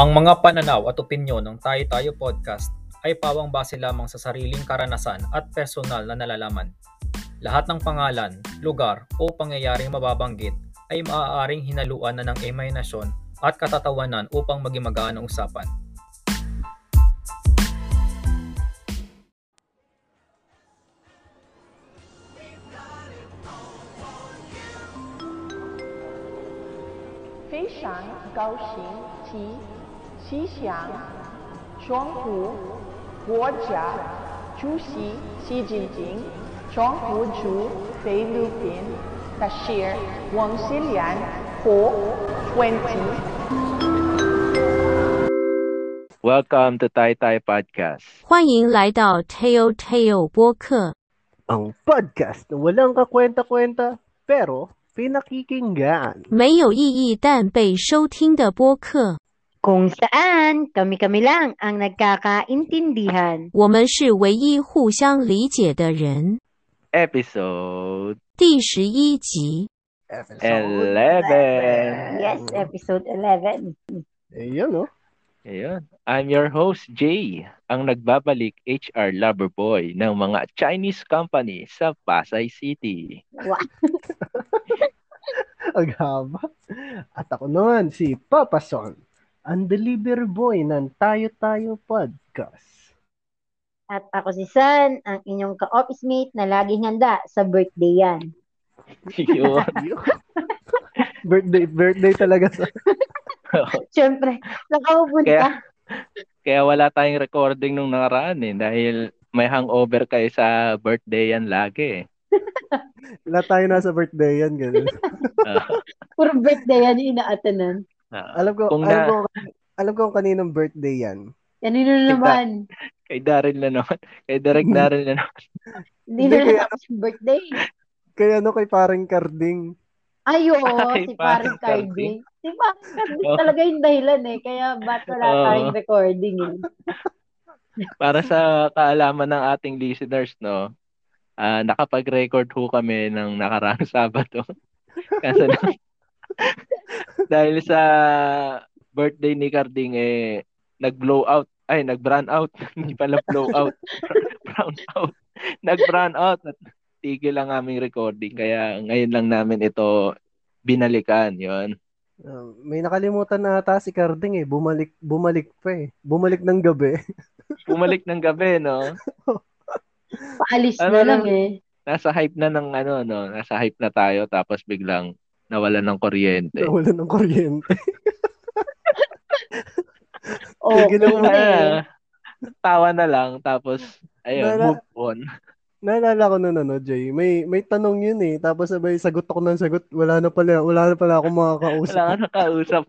Ang mga pananaw at opinyon ng Tayo Tayo Podcast ay pawang base lamang sa sariling karanasan at personal na nalalaman. Lahat ng pangalan, lugar o pangyayaring mababanggit ay maaaring hinaluan na ng imahinasyon at katatawanan upang maging magaan ang usapan. 吉祥、双国、国家、主席习近平、双国驻菲律宾大使王希莲和温婷。Welcome to Tai Tai Podcast。欢迎来到 Tail Tail 博客。Ang podcast walang kakwenta-kwenta, pero pinakikinggan. 有意义但被收听的播客。Kung saan kami-kami lang ang nagkakaintindihan. 我们是唯一互相理解的人。 Episode 第十一集， Episode 11. Yes, episode 11. Ayun, no? Ayun. I'm your host, Jay, ang nagbabalik HR lover boy ng mga Chinese company sa Pasay City. Ang haba. At ako naman, si Papa Son, ang delivery boy ng Tayo Tayo Podcast. At ako si San, ang inyong ka-office mate na laging handa sa birthday yan. Yun. birthday, birthday talaga sa... Siyempre, nakaupunta. Kaya, kaya wala tayong recording nung nakaraan eh dahil may hangover kayo sa birthday yan lagi eh. Wala tayo nasa birthday yan, ganun. Ah, Puro birthday yan yung inaatanan. Ah. alam ko, Kung alam na- ko, alam ko kung kaninong birthday yan. Yan yun na naman. kay Daryl na naman. Kay Direk Daryl na naman. Hindi na kaya- birthday. Kaya ano kay parang Carding. Ay, oo, Ay, si parang Paring Carding. Si Paring Carding Oo. talaga yung dahilan eh. Kaya ba't wala Oo. tayong recording eh. Para sa kaalaman ng ating listeners, no, ah nakapag-record ho kami ng nakaraang Sabado. Kasi na- dahil sa birthday ni Carding, eh, nag-blow out. Ay, nag-brown out. Hindi pala blow out. brown out. Nag-brown out. At tigil ang aming recording. Kaya ngayon lang namin ito binalikan. yon Uh, may nakalimutan na ata si Carding eh. Bumalik, bumalik pa eh. Bumalik ng gabi. Bumalik ng gabi, no? Paalis Ano na lang lang- eh. Nasa hype na ng ano, no? Nasa hype na tayo tapos biglang nawalan ng kuryente. Nawala ng kuryente. Sige oh, lang Ah, tawa na lang tapos ayun, Nala- move on. Naalala ko nun, ano, Jay. May, may tanong yun eh. Tapos sabay, sagot ako ng sagot. Wala na pala, wala na pala akong Wala makakausap. ka na kausap.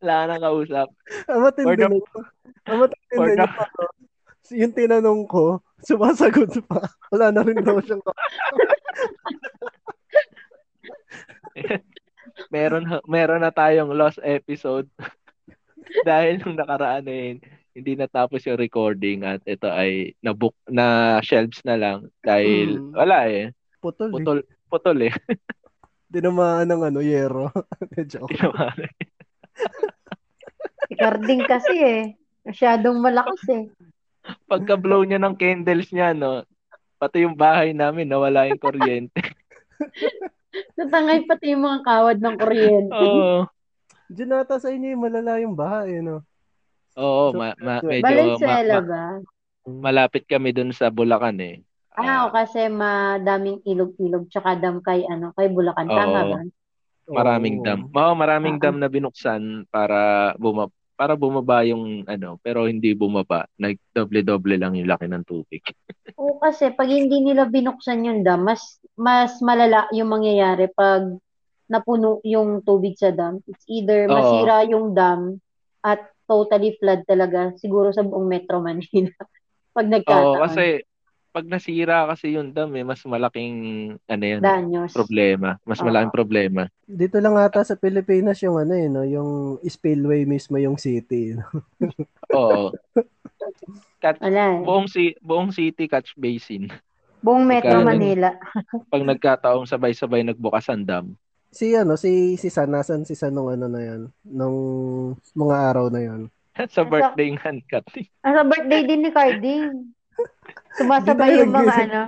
Wala ka na kausap. Ang matindi. Ang matindi nun the- yung, ano, yung tinanong ko, sumasagot pa. Wala na rin daw siyang meron meron na tayong lost episode dahil nung nakaraan eh, hindi natapos yung recording at ito ay nabook na shelves na lang dahil Mm. wala eh. putol. eh. Putol putol eh. Tinamaan ng ano, yero. Joke. Si Carding kasi eh. Masyadong malakas eh. Pagka blow niya ng candles niya no, pati yung bahay namin nawala yung kuryente. Natangay pati yung mga kawad ng kuryente. Oo. Diyan nata sa inyo yung malala yung bahay, ano. Oo, So, ma- ma- medyo Valenzuela ma- ma- ba? malapit kami dun sa Bulacan eh. Ah, o kasi madaming ilog-ilog tsaka dam kay ano, kay Bulacan. Tama Oo. ba? Maraming dam. Oo, maraming Oo. dam na binuksan para buma para bumaba yung ano, pero hindi bumaba. Nag-doble-doble lang yung laki ng tubig. Oo, kasi pag hindi nila binuksan yung dam, mas mas malala yung mangyayari pag napuno yung tubig sa dam. It's either Oo. masira yung dam at totally flood talaga siguro sa buong Metro Manila. pag Oo, nagkataon. kasi pag nasira kasi yung dam eh, mas malaking ano yan, Danyos. problema. Mas Oo. malaking problema. Dito lang ata sa Pilipinas yung ano eh, no? yung spillway mismo yung city. no? Oo. Catch, Wala eh. buong si buong city catch basin. Buong Metro Pagka- Manila. Pag nagkataong sabay-sabay nagbukas ang dam, Si ano, si si San, nasan si San nung ano na yan? Nung mga araw na yan. sa birthday nga ni Kating. Ah, sa birthday din ni Carding. Sumasabay yung mga ano.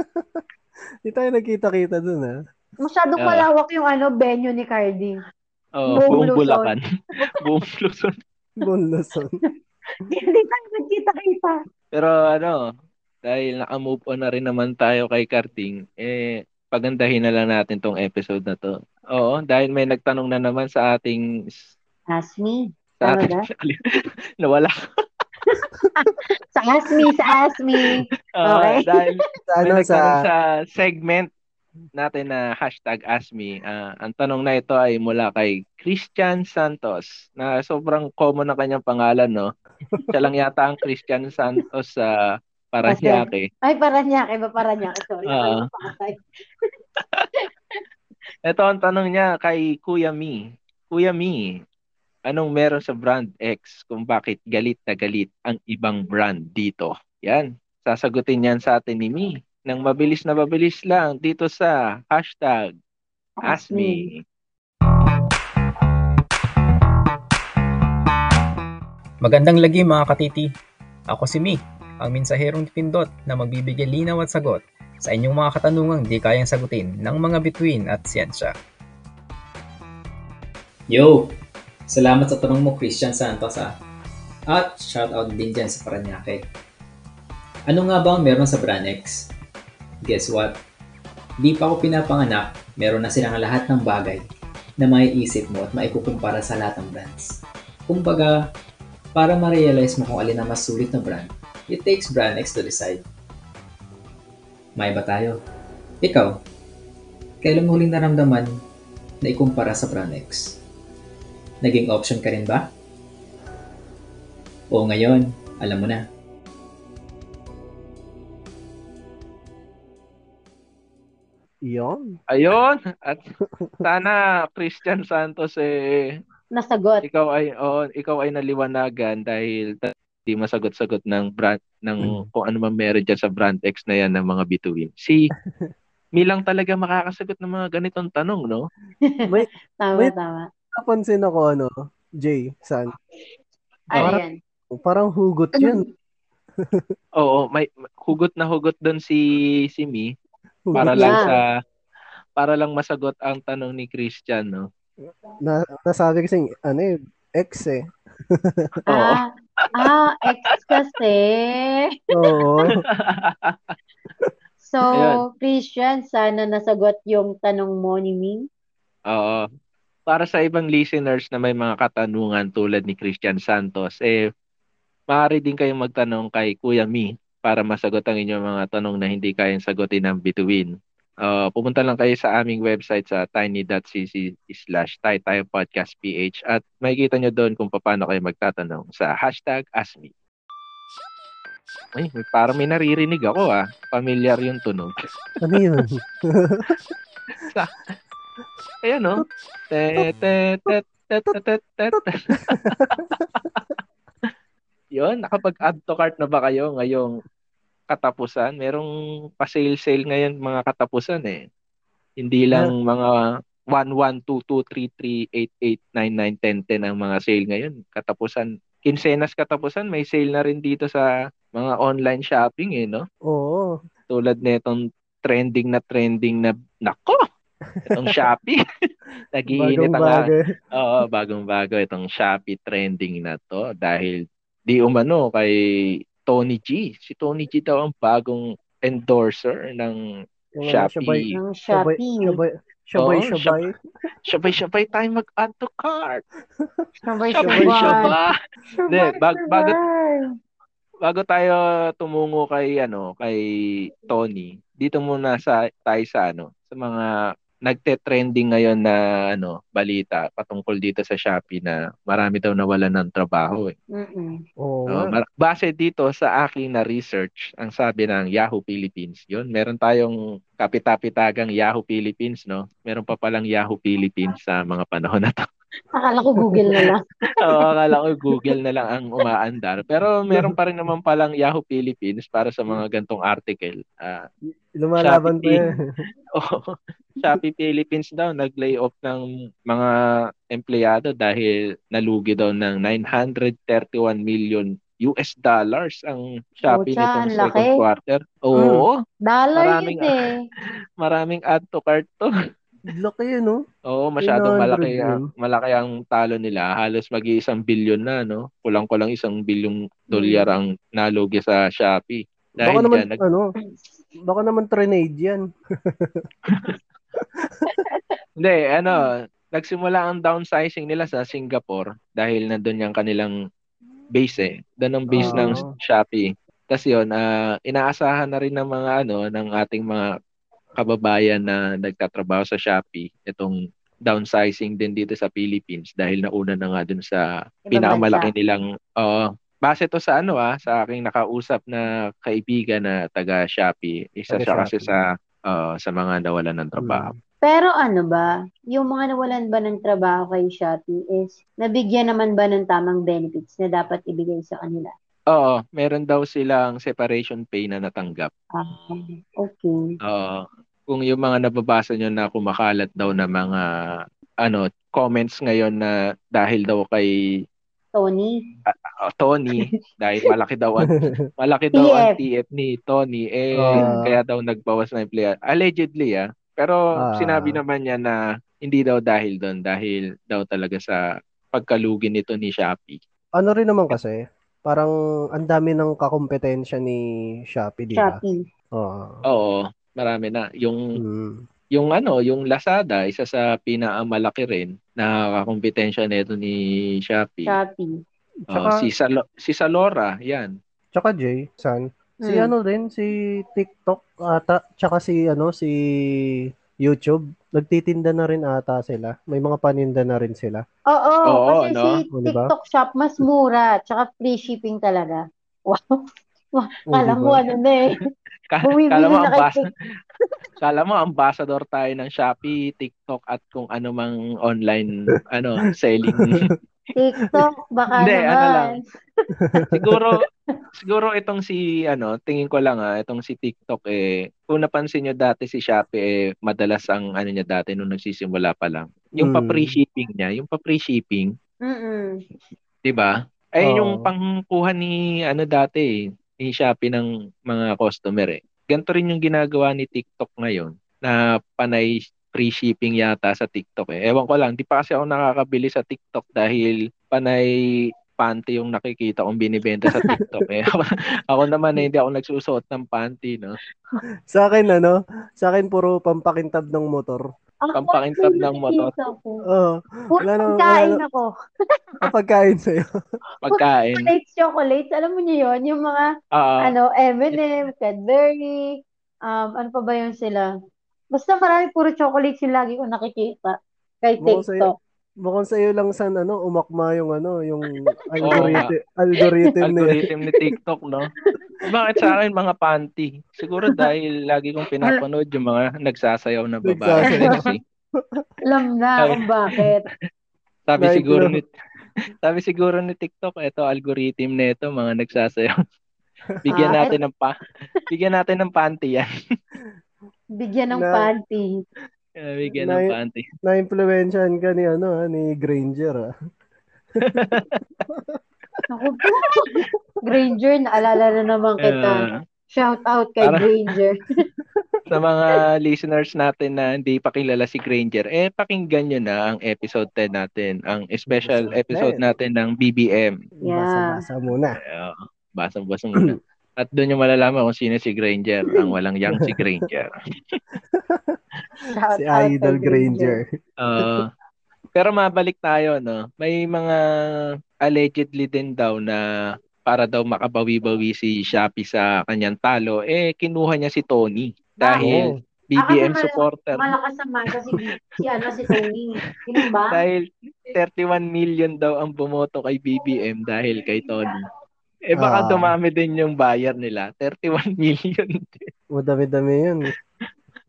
Di tayo nagkita-kita dun ah. Masyadong Ah. malawak yung ano, venue ni Carding. Oh, Buong buong Luzon. Bulacan. buong Luzon. Hindi tayo nagkita-kita. Pero ano, dahil naka-move on na rin naman tayo kay Karting, eh, pagandahin na lang natin tong episode na to. Oo, dahil may nagtanong na naman sa ating Ask me. sa ating nawala. Sa Ask me, sa Ask me. Ah, Okay. dahil Sa ano, sa, sa segment natin na hashtag AskMe. Ah, ang tanong na ito ay mula kay Christian Santos na sobrang common na kanyang pangalan, no? Siya lang yata ang Christian Santos sa Paranaque. Ay, Paranaque ba? Paranaque. Sorry. Ko. Ito ang tanong niya kay Kuya Mi. Kuya Mi, anong meron sa brand X kung bakit galit na galit ang ibang brand dito? Yan, sasagutin yan sa atin ni Mi. Nang mabilis na mabilis lang dito sa hashtag Ask me. Magandang lagi mga katiti. Ako si Mi, ang mensaherong pindot na magbibigay linaw at sagot sa inyong mga katanungang di kayang sagutin ng mga bituin at siyensya. Yo! Salamat sa tanong mo Christian Santos ha. At shoutout din dyan sa Paranaque. Ano nga ba ang meron sa Branex? Guess what? Di pa ako pinapanganak, meron na silang lahat ng bagay na maiisip mo at maikukumpara sa lahat ng brands. Kumbaga, para ma-realize mo kung alin ang mas sulit na brand, it takes brand to decide. May ba tayo? Ikaw, kailan mo huling naramdaman na ikumpara sa brand X? Naging option ka rin ba? O ngayon, alam mo na. Yon. Ayun, at sana Christian Santos eh Nasagot. ikaw ay oh, ikaw ay naliwanagan dahil ta- di masagot-sagot ng brand ng kung ano man meron dyan sa brand X na yan ng mga bituin. Si Mi lang talaga makakasagot ng mga ganitong tanong, no? May Tama, Wait. tama. Napansin ako ano, Jay, San. Ano Parang- yan? Parang hugot yun. Oo, may hugot na hugot doon si si Mi para Yeah. lang sa para lang masagot ang tanong ni Christian, no? na, nasabi kasi, ano eh, X eh. Oo. Ah, ah, X kasi. Oo. So, Ayan. Christian, sana nasagot yung tanong mo ni Ming. Oo. Para sa ibang listeners na may mga katanungan tulad ni Christian Santos, eh, maaari din kayong magtanong kay Kuya Mi para masagot ang inyong mga tanong na hindi kayang sagutin ng bituin. Uh, pumunta lang kayo sa aming website sa tiny.cc slash ph at makikita nyo doon kung paano kayo magtatanong sa hashtag AskMe. Ay, parang may naririnig ako ah. Familiar yung tunog. Ano yun? Ayan no? Te, te, te, te, te, te, te, te. Yun, nakapag-add to cart na ba kayo ngayong katapusan? Merong pa-sale-sale ngayon mga katapusan eh. Hindi lang mga 1, 1, 2, 2, 3, 3, 8, 8, 9, 9, 10, 10 ang mga sale ngayon. Katapusan, kinsenas katapusan, may sale na rin dito sa mga online shopping eh, no? Oo. Tulad nitong trending na trending na, nako! Itong Shopee. Nagiinit Bagong ang bagay. Oo, bagong-bago itong Shopee trending na to dahil di umano kay Tony G. Si Tony G daw ang bagong endorser ng Yung mga Shopee. Shabay, Ng shabay, Shopee. shabay, shabay, Oo, shabay. Sabay-sabay tayo mag-add to cart. Sabay, Sabay-sabay. Hindi, bag- bago, bago tayo tumungo kay ano, kay Tony, dito muna sa tayo sa ano, sa mga nagte-trending ngayon na ano, balita patungkol dito sa Shopee na marami daw nawalan ng trabaho eh. Mm-mm. Oo. Oh, mar- base dito sa aking na research, ang sabi ng Yahoo Philippines, yun, meron tayong kapitapitagang Yahoo Philippines, no? Meron pa palang Yahoo Philippines sa mga panahon na to. Akala ko Google na lang. Oo, akala ko Google na lang ang umaandar. Pero meron pa rin naman palang Yahoo Philippines para sa mga gantong article. Ah, Lumalaban pa yan. oh, Shopee Philippines daw nag-lay off ng mga empleyado dahil nalugi daw ng 931 million US dollars ang Shopee Pucha, nitong ang second laki. quarter. Oo, Dollar Maraming- yun eh. maraming add to cart to. Laki yun, no? Oo, masyadong 300 malaki ang, malaki ang talo nila. Halos mag-iisang bilyon na, no? Kulang-kulang isang bilyong dolyar ang nalugi sa Shopee. Dahil Baka naman, dyan, nag- ano, baka naman trinade yan. Hindi, ano, nagsimula ang downsizing nila sa Singapore dahil nandun yung kanilang base eh. Doon ang base ng Oo. Shopee. Tapos yun, ah, inaasahan na rin ng mga ano, ng ating mga kababayan na nagtatrabaho sa Shopee itong downsizing din dito sa Philippines dahil nauna na nga dun sa pinakamalaki nilang oo base to sa ano ah sa aking nakausap na kaibigan na taga Shopee isa Taga siya kasi sa ah, sa mga nawalan ng trabaho Pero ano ba, yung mga nawalan ba ng trabaho kay Shopee is, nabigyan naman ba ng tamang benefits na dapat ibigay sa kanila? Oo, meron daw silang separation pay na natanggap. Ah, okay. Oo. Kung yung mga nababasa nyo na kumakalat daw na mga ano comments ngayon na dahil daw kay Tony? uh, Tony dahil malaki daw ang malaki daw ang TF. Ni Tony eh Ah. kaya daw nagbawas na empleyado. Allegedly ah. Pero Ah. sinabi naman niya na hindi daw dahil doon dahil daw talaga sa pagkalugi nito ni Shopee. Ano rin naman kasi, parang ang dami ng kakompetensya ni Shopee, di ba? Shopee. Oo. Oo, marami na. Yung Mm. yung ano, yung Lazada, isa sa pinakamalaki rin na kakompetensya nito ni Shopee. Shopee. Tsaka- si Salo- si Salora, 'yan. Tsaka Jay, San, si Mm. ano din, si TikTok ata, tsaka si ano, si YouTube, nagtitinda na rin ata sila. May mga paninda na rin sila. Oo, Oo, kasi no? si? TikTok shop mas mura, tsaka free shipping talaga. Wow. Kala diba? mo ano na eh. Bumibili kala mo na kay kala mo ambassador tayo ng Shopee, TikTok at kung ano mang online ano selling. TikTok, baka Hindi, naman. ano lang. siguro siguro itong si ano, tingin ko lang ah, itong si TikTok eh kung napansin niyo dati si Shopee eh madalas ang ano niya dati nung nagsisimula pa lang. Yung Mm. pa-free shipping niya, yung pa-free shipping, Mm-mm. 'di ba? Ay Oo. yung pangkuha ni ano dati eh, ni Shopee ng mga customer eh. Ganito rin yung ginagawa ni TikTok ngayon na panay free shipping yata sa TikTok eh. Ewan ko lang, di pa kasi ako nakakabili sa TikTok dahil panay panty yung nakikita kong binibenta sa TikTok eh. Ako, ako naman eh, hindi ako nagsusuot ng panty, no? Sa akin, ano, sa akin puro pampakintab ng motor. Ako, Pampakintab ng motor. Oo, Puro Wala na- pagkain wala ako. ang pagkain sa'yo. Pagkain. Chocolates, chocolates. Alam mo niyo yun? Yung mga, Ah, ano, M&M, Cadbury, um, ano pa ba yun sila? Basta marami puro chocolates yung lagi ko nakikita kay Mukhang sa'yo, Mukhang sa'yo lang san, ano, umakma yung, ano, yung algorithm, algorithm ni, algorithm ni TikTok, no? Bakit sa akin mga panty? Siguro dahil lagi kong pinapanood yung mga nagsasayaw na babae. Nagsasayaw. Alam na Ay. kung bakit. Sabi Right, siguro ni Sabi siguro ni TikTok, ito algorithm nito mga nagsasayaw. Bigyan Ah, natin ng pa bigyan natin ng panty yan. Bigyan ng Na- panty. Uh, bigyan Na- ng panty. na-influensyahan ka ni, ano, ah, ni Granger, ah. Ako po. Granger, naalala na naman kita. Uh, Shout out kay para- Granger. sa mga listeners natin na hindi pa kilala si Granger, eh pakinggan nyo na ang episode 10 natin, ang special Episode episode 10. natin ng BBM. Yeah. Basa-basa muna. Uh, basang-basa muna. At doon yung malalaman kung sino si Granger, ang walang yang si Granger. Si Idol Granger. Uh, pero mabalik tayo, no? May mga allegedly din daw na para daw makabawi-bawi si Shopee sa kanyang talo, eh kinuha niya si Tony dahil Oo. BBM Ako naman, supporter. Malakas naman kasi si ano si Tony. Yun ba? Dahil 31 million daw ang bumoto kay BBM dahil kay Tony. Eh baka Ah. dumami din yung bayar nila. 31 million. Madami-dami yun.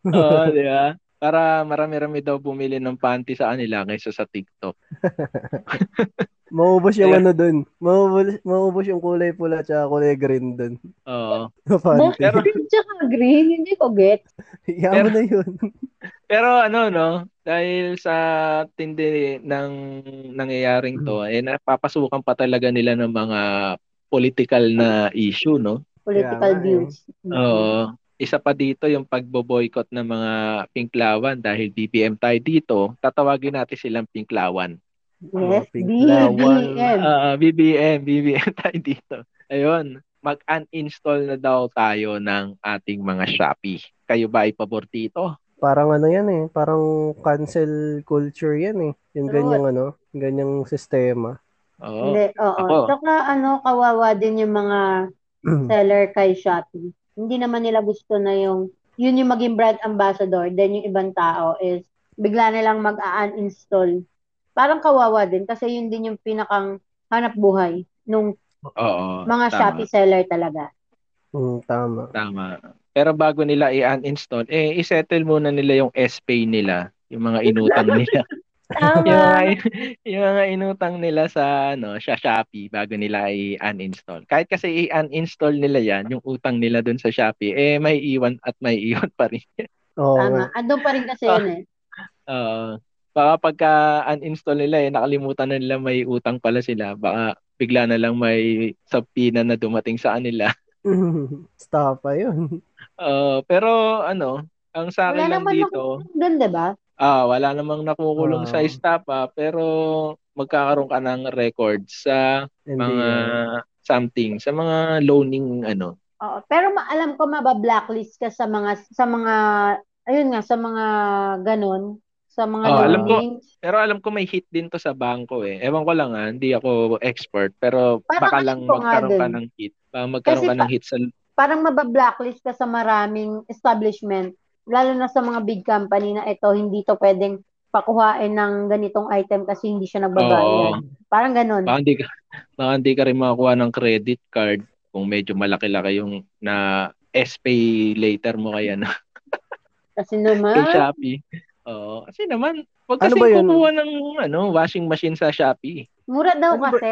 Oo, di ba? Para marami-rami daw bumili ng panty sa kanila kaysa sa TikTok. Maubos yung ano dun. Maubos, maubos yung kulay pula tsaka kulay green dun. Oo. Panty. Pero- Bakit tsaka green? Hindi ko get. Pero- na yun. Pero ano no, dahil sa tindi ng nangyayaring to, eh napapasukan pa talaga nila ng mga political na issue, no? Political eh. views. Oo. Isa pa dito yung pagbo-boycott ng mga pinklawan dahil BBM tayo dito, tatawagin natin silang pinklawan. Yes, Pink Lawan. BBM. Ah, BBM, BBM tayo dito. Ayun, mag-uninstall na daw tayo ng ating mga Shopee. Kayo ba ay pabor dito? Parang ano yan eh, parang cancel culture yan eh. Yung True. ganyang ano, ganyang sistema. Oo. Hindi, oo. Ako. Tsaka ano, kawawa din yung mga seller kay Shopee. Hindi naman nila gusto na yung, yun yung maging brand ambassador, then yung ibang tao is, bigla na lang mag-uninstall. Parang kawawa din kasi yun din yung pinakang hanap buhay nung Oo. mga tama, Shopee seller talaga. Mm, tama. Tama. Pero bago nila i-uninstall, eh, isettle muna nila yung S-Pay nila, yung mga inutang nila. yung, mga, Tama. yung mga inutang nila sa ano, sa Shopee bago nila i-uninstall. Kahit kasi i-uninstall nila yan, yung utang nila dun sa Shopee, eh may iwan at may iwan pa rin. Nga. Tama. Andun pa rin kasi yun eh. Oo. baka pagka uninstall nila eh, nakalimutan na nila may utang pala sila. Baka bigla na lang may subpoena na dumating sa kanila. Stop pa yun. Uh, pero ano, ang sa akin Wala lang naman dito, Doon, di ba? Ah, wala namang nakukulong sa Ah. estapa, pero magkakaroon ka ng record sa Hindi, mga ah, something, sa mga loaning ano. Oo. Pero ma- alam ko mabablacklist ka sa mga, sa mga, ayun nga, sa mga ganon, sa mga Oo, alam ko. loanings. Pero alam ko may hit din to sa bangko eh. Ewan ko lang ah, hindi ako expert, pero Parang baka lang magkaroon ka ng hit. Baka magkaroon Kasi ka ng pa- hit sa Parang mabablacklist ka sa maraming establishment, lalo na sa mga big company na ito, hindi to pwedeng pakuhain ng ganitong item kasi hindi siya nagbabayad. Oo. Parang ganon. Baka hindi ka, baka hindi ka rin makakuha ng credit card kung medyo malaki-laki yung na S-Pay later mo kaya na Kasi kay naman, Shopee. Oo. Kasi naman, wag Ano kasi ba yun? kumuha ng ano, washing machine sa Shopee. mura daw Ano ba- kasi.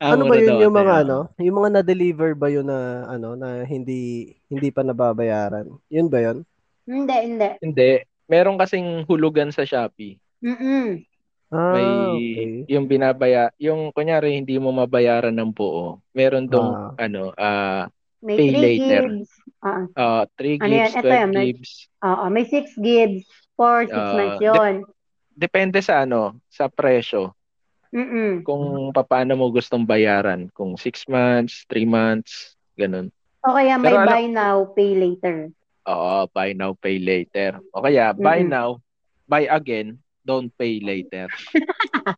Ah, ano ba yun yung mga ano? Yung mga na-deliver ba yun na ano na hindi hindi pa nababayaran? Yun ba yun? Hindi, hindi. Hindi. Meron kasing hulugan sa Shopee. Mm-mm. Ah, May okay. yung binabaya, yung kunyari hindi mo mabayaran ng buo. Meron dong Ah. ano, ah May Pay 3 later. gigs. Ah, uh, 3 Ano yan? gigs, Ito 12 yan, may- gigs. Oo, may 6 gigs for 6 Ah, months yun. Depende sa ano, sa presyo. Mm-mm. Kung paano mo gustong bayaran. Kung 6 months, 3 months, ganun. O kaya may Pero alam- buy now, pay later. Oo, buy now, pay later. O kaya, buy Mm-mm. now, buy again, don't pay later.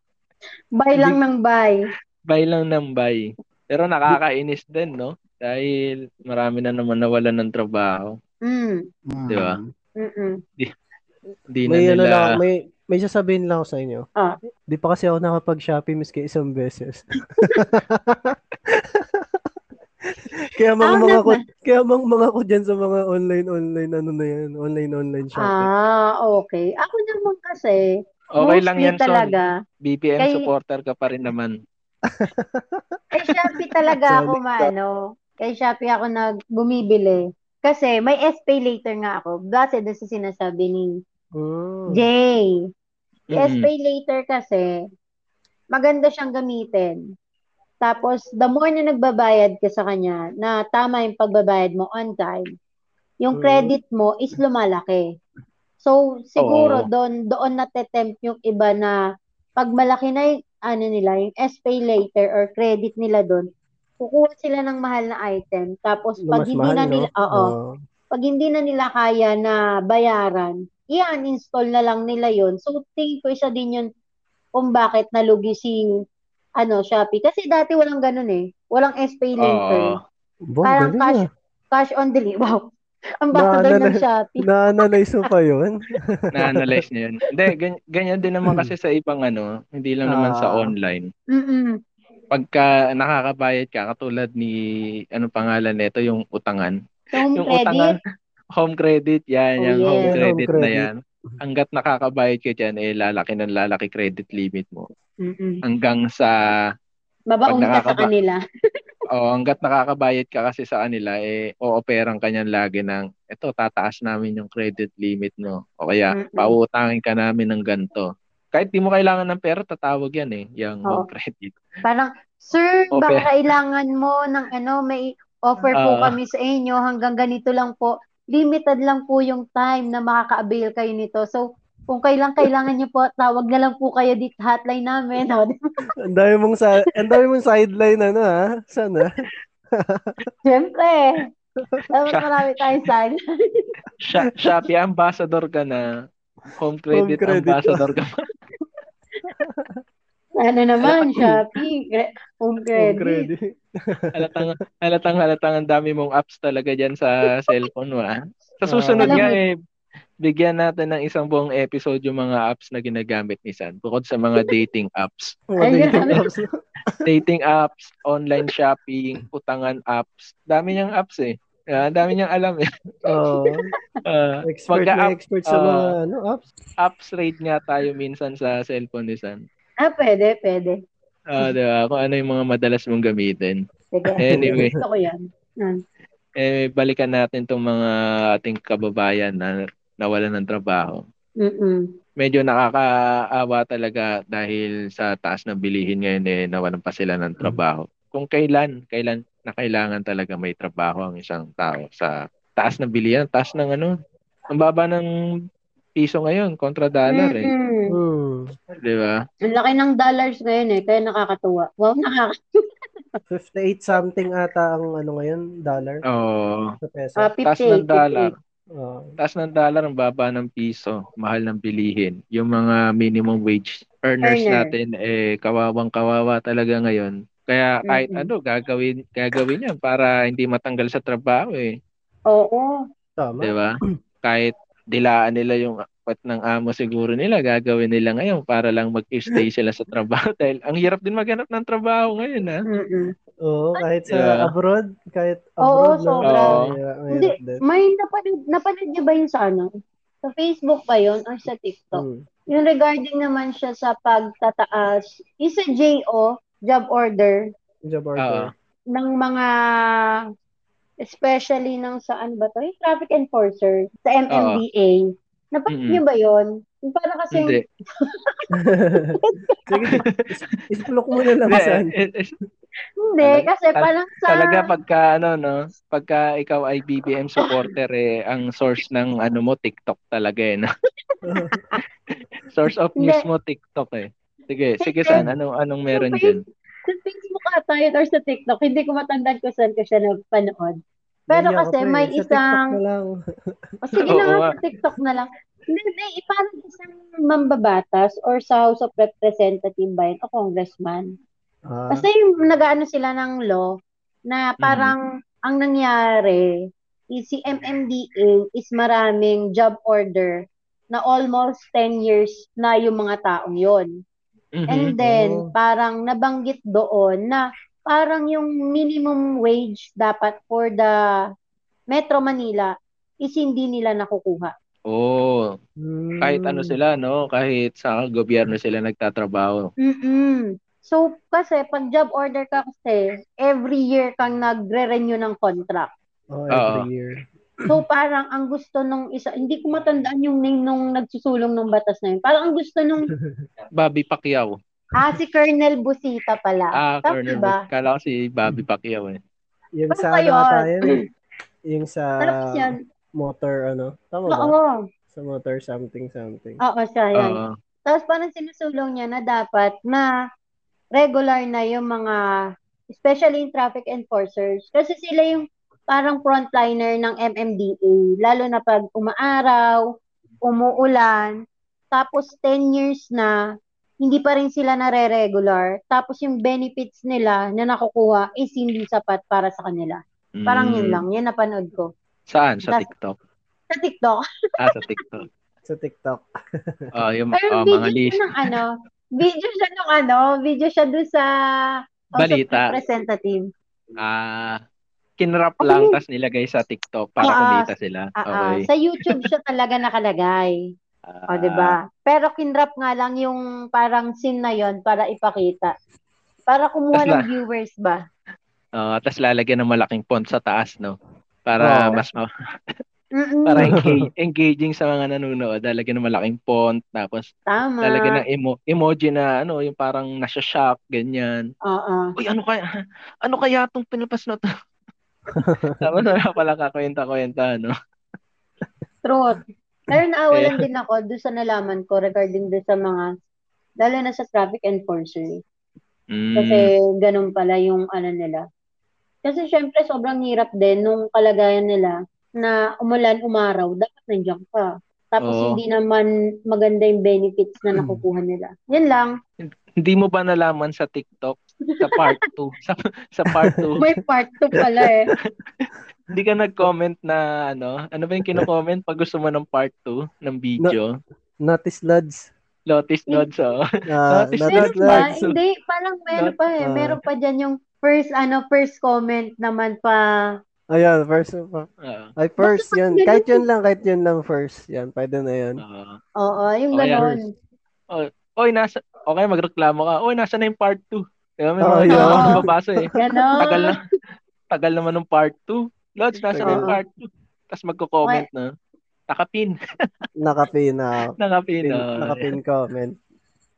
Buy lang ng buy. Buy lang ng buy. Pero nakakainis din, no? Dahil marami na naman nawalan ng trabaho. Mm. Di ba? Mm-mm. Hindi na May ano nila... lang, may may sasabihin lang ako sa inyo. Ah. Di pa kasi ako nakapag-Shopee miski isang beses. kaya mga Ah, mga ko, kaya mga mga ko diyan sa mga online online ano na yan, online online shopping. Ah, okay. Ako naman kasi, Okay lang yan, Son. talaga, BPM Kay- supporter ka pa rin naman. kay Shopee talaga ako maano. Kay Shopee ako nag bumibili. Kasi may S-Pay later nga ako. Base doon sa sinasabi ni Mm. Jay. Si Mm-mm. S-Pay later kasi, maganda siyang gamitin. Tapos, the more na nagbabayad ka sa kanya, na tama yung pagbabayad mo on time, yung Mm. credit mo is lumalaki. So, siguro Oo. doon doon natetempt yung iba na pag malaki na yung, ano nila, yung S-Pay later or credit nila doon, kukuha sila ng mahal na item. Tapos, pag mas hindi mahal, na no? nila, oo, Oo. pag hindi na nila kaya na bayaran, i-uninstall na lang nila yon So, tingin ko isa din yun kung bakit nalugi si ano, Shopee. Kasi dati walang ganun eh. Walang S-Pay later. Oo. Bo, Parang cash, ah. cash on delivery. Wow. Ambassador ng Na-analyze- Shopee. Na-analyze mo pa yun? Na-analyze niyo yun. Hindi, ganyan, ganyan din naman kasi sa ibang ano, hindi lang naman sa Ah. online. Mm-mm. Pagka nakakabayad ka, katulad ni, anong pangalan nito, yung utangan. Home Yung credit. utangan, home credit, yan, Oh, yung home yes. credit, Home na credit. yan. Hanggat nakakabayad ka dyan, eh, lalaki ng lalaki credit limit mo. Mm-mm. Hanggang sa, Babaon Pag ka sa kanila. oh, hanggat nakakabayad ka kasi sa kanila, eh, ooperan ka niyan lagi ng, eto, tataas namin yung credit limit mo. O kaya, Mm-mm. pauutangin ka namin ng ganito. Kahit di mo kailangan ng pera, tatawag yan eh, yung home credit. Parang, sir, Okay. baka kailangan mo ng ano, may offer po Ah. kami sa inyo hanggang ganito lang po. Limited lang po yung time na makaka-avail kayo nito. So, kung kailan kailangan niyo po, tawag na lang po kayo dito hotline namin. O, Ang dami mong sa ang dami mong sideline ano ha? Sana. Siyempre. Dapat marami tayong sign. Sha- Shopee ambassador ka na. Home credit, credit. ambassador ka pa. Ano naman, Shopee, home Home credit. credit. halatang, halatang, halatang ang dami mong apps talaga dyan sa cellphone mo. Ah. Sa susunod Alam nga eh, bigyan natin ng isang buong episode yung mga apps na ginagamit ni San. Bukod sa mga dating apps. Ay, dating apps. Dating apps, online shopping, utangan apps. Dami niyang apps eh. Ah, dami niyang alam eh. Oo. Ah, expert na magka-app- expert sa ah. mga ano, apps. apps rate nga tayo minsan sa cellphone ni San. Ah, pwede, pwede. Ah, di ba? Kung ano yung mga madalas mong gamitin. Sige. Anyway. Gusto ko yan. Yan. Eh, balikan natin tong mga ating kababayan na nawalan ng trabaho. Mm-mm. Medyo nakakaawa talaga dahil sa taas ng bilihin ngayon eh nawalan pa sila ng trabaho. Kung kailan, kailan na kailangan talaga may trabaho ang isang tao sa taas ng bilihan, taas ng ano, ang baba ng piso ngayon kontra dollar eh. Mm-mm. Hmm. Di ba? Ang laki ng dollars ngayon eh, kaya nakakatuwa. Wow, nakaka 58 something ata ang ano ngayon, dollar Oo. sa peso. Ah, Taas 58, ng dollar. Oo. Taas ng dollar ang baba ng piso, mahal ng bilihin. Yung mga minimum wage earners Earner. natin eh kawawang kawawa talaga ngayon. Kaya kahit Mm-mm. ano gagawin gagawin yan para hindi matanggal sa trabaho eh, Oo. Tama. 'di ba? kahit dilaan nila yung kwet ng amo siguro nila, gagawin nila ngayon para lang mag-stay sila sa trabaho dahil ang hirap din maghanap ng trabaho ngayon ah. Mm-mm. Oo, kahit sa Yeah. abroad, kahit Oo, abroad. no? sobra. Oo. Mahirap- Hindi, may napanood, napanood niyo ba yun sa ano? Sa Facebook ba yun or sa TikTok? Hmm. Yung regarding naman siya sa pagtataas, isa JO, job order, Job Oo. order. ng mga especially ng sa ano ba to? Yung traffic enforcer sa MMDA. Napanood Mm-mm. niyo ba yun? Yung para kasi Hindi. Sige, is- isplok mo na lang Hindi, saan. eh, eh, hindi Talaga- kasi parang sa Talaga pagka ano no, pagka ikaw ay BBM supporter eh ang source ng ano mo TikTok talaga eh. No? source of news Hindi. mo TikTok eh. Sige, sige Hindi. san anong anong meron Sa diyan? sa Facebook ata yun or sa TikTok, hindi ko matandaan kung saan ko siya napanood. Pero ka kasi may Sa TikTok isang, na lang. o sige na nga sa TikTok na lang. Hindi, hindi, eh, parang isang mambabatas or sa House of Representative ba yun, o congressman. Ah, Kasi yung nag-ano sila ng law na parang ang nangyari is si MMDA is maraming job order na almost 10 years na yung mga taong yon. Mhm. And then, Oo. parang nabanggit doon na parang yung minimum wage dapat for the Metro Manila is hindi nila nakukuha. Oh, hmm. kahit ano sila no, kahit sa gobyerno sila nagtatrabaho. mm So, kasi pag job order ka kasi, every year kang nagre-renew ng contract. Oh, every Oo. year. So, parang ang gusto nung isa, hindi ko matandaan yung name nung nagsusulong ng batas na yun. Parang ang gusto nung, Bobby Pacquiao. Ah, si Colonel Busita pala. Ah, Tama corner. ba? Kala ko si Bobby Pacquiao eh. Yung Basta sa ano ata yun. yun? Yung sa Tapos yan, motor ano? Tama ba? oo, Sa motor something something. oo siya yan. Oo. Tapos parang sinusulong niya na dapat na regular na yung mga, especially yung traffic enforcers. Kasi sila yung parang frontliner ng MMDA, lalo na pag umaaraw, umuulan, tapos 10 years na, hindi pa rin sila nare-regular. Tapos yung benefits nila na nakukuha is hindi sapat para sa kanila. Parang yun Mm. lang. Yan napanood ko. Saan? Sa TikTok? Sa TikTok. Ah, sa TikTok. Sa TikTok. Oh, yung Pero oh, video mga list. ng ano, video siya ng ano, video siya doon sa House Balita. Representative. Ah, kinrap Okay. lang tas nilagay sa TikTok para Ah, kumita sila. Ah, Okay. sa YouTube siya talaga nakalagay. O, Ah, di ba? Pero kinrap nga lang yung parang scene na yon para ipakita. Para kumuha ng na- viewers ba? Oo, tapos lalagyan ng malaking font sa taas, no? Para Oo. mas ma- para engage, engaging sa mga nanonood. Lalagyan ng malaking font, tapos Tama. lalagyan ng emo- emoji na ano, yung parang nasa shock, ganyan. Oo. Uy, ano kaya ano kaya tong pinapas na to? Tapos wala pala kakwenta-kwenta, no? Truth. Pero naawalan Eh. din ako doon sa nalaman ko regarding doon sa mga, lalo na sa traffic enforcer. Mm, Kasi ganun pala yung ano nila. Kasi syempre sobrang hirap din nung kalagayan nila na umulan, umaraw, dapat nandiyan ka. Tapos Oo. hindi naman maganda yung benefits na nakukuha nila. Yan lang. hindi mo ba nalaman sa TikTok sa part 2? sa, sa part 2, May part 2 pala eh. hindi ka nag-comment na ano, ano ba yung kino-comment pag gusto mo ng part 2 ng video? Notice lads. Lotus Nods, oh. Ah, Notice notice Meron ba? lads. Hindi, parang meron pa eh. Ah. Meron pa dyan yung first, ano, first comment naman pa. Ayan, first. Oo. Ay, first yan. Kahit yun lang, kahit yun lang first. Yan, pwede na yan. Oo. Oo, yung Oh, yeah. ganon. Oy, nasa, okay, magreklamo ka. Oy, nasa na yung part 2? Diba, may Oo, mga yeah. nababasa eh. Ganon. Tagal na, tagal naman ng part 2. Lods, nasa na part 2? Tapos magko-comment na. Nakapin. Nakapin na. Nakapin. Pin, oh. nakapin comment.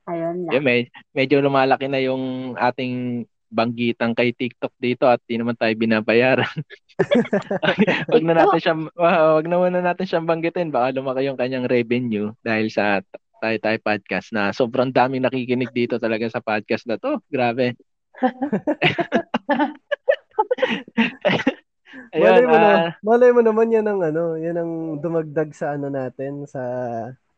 Ayun lang. Yeah, med- medyo lumalaki na yung ating banggitan kay TikTok dito at di naman tayo binabayaran. wag na natin siya wag na muna natin siyang banggitin baka lumaki yung kanyang revenue dahil sa tayo tayo podcast na sobrang daming nakikinig dito talaga sa podcast na to. Grabe. malay mo, na, ah, malay mo naman yan ang ano, yan ang dumagdag sa ano natin, sa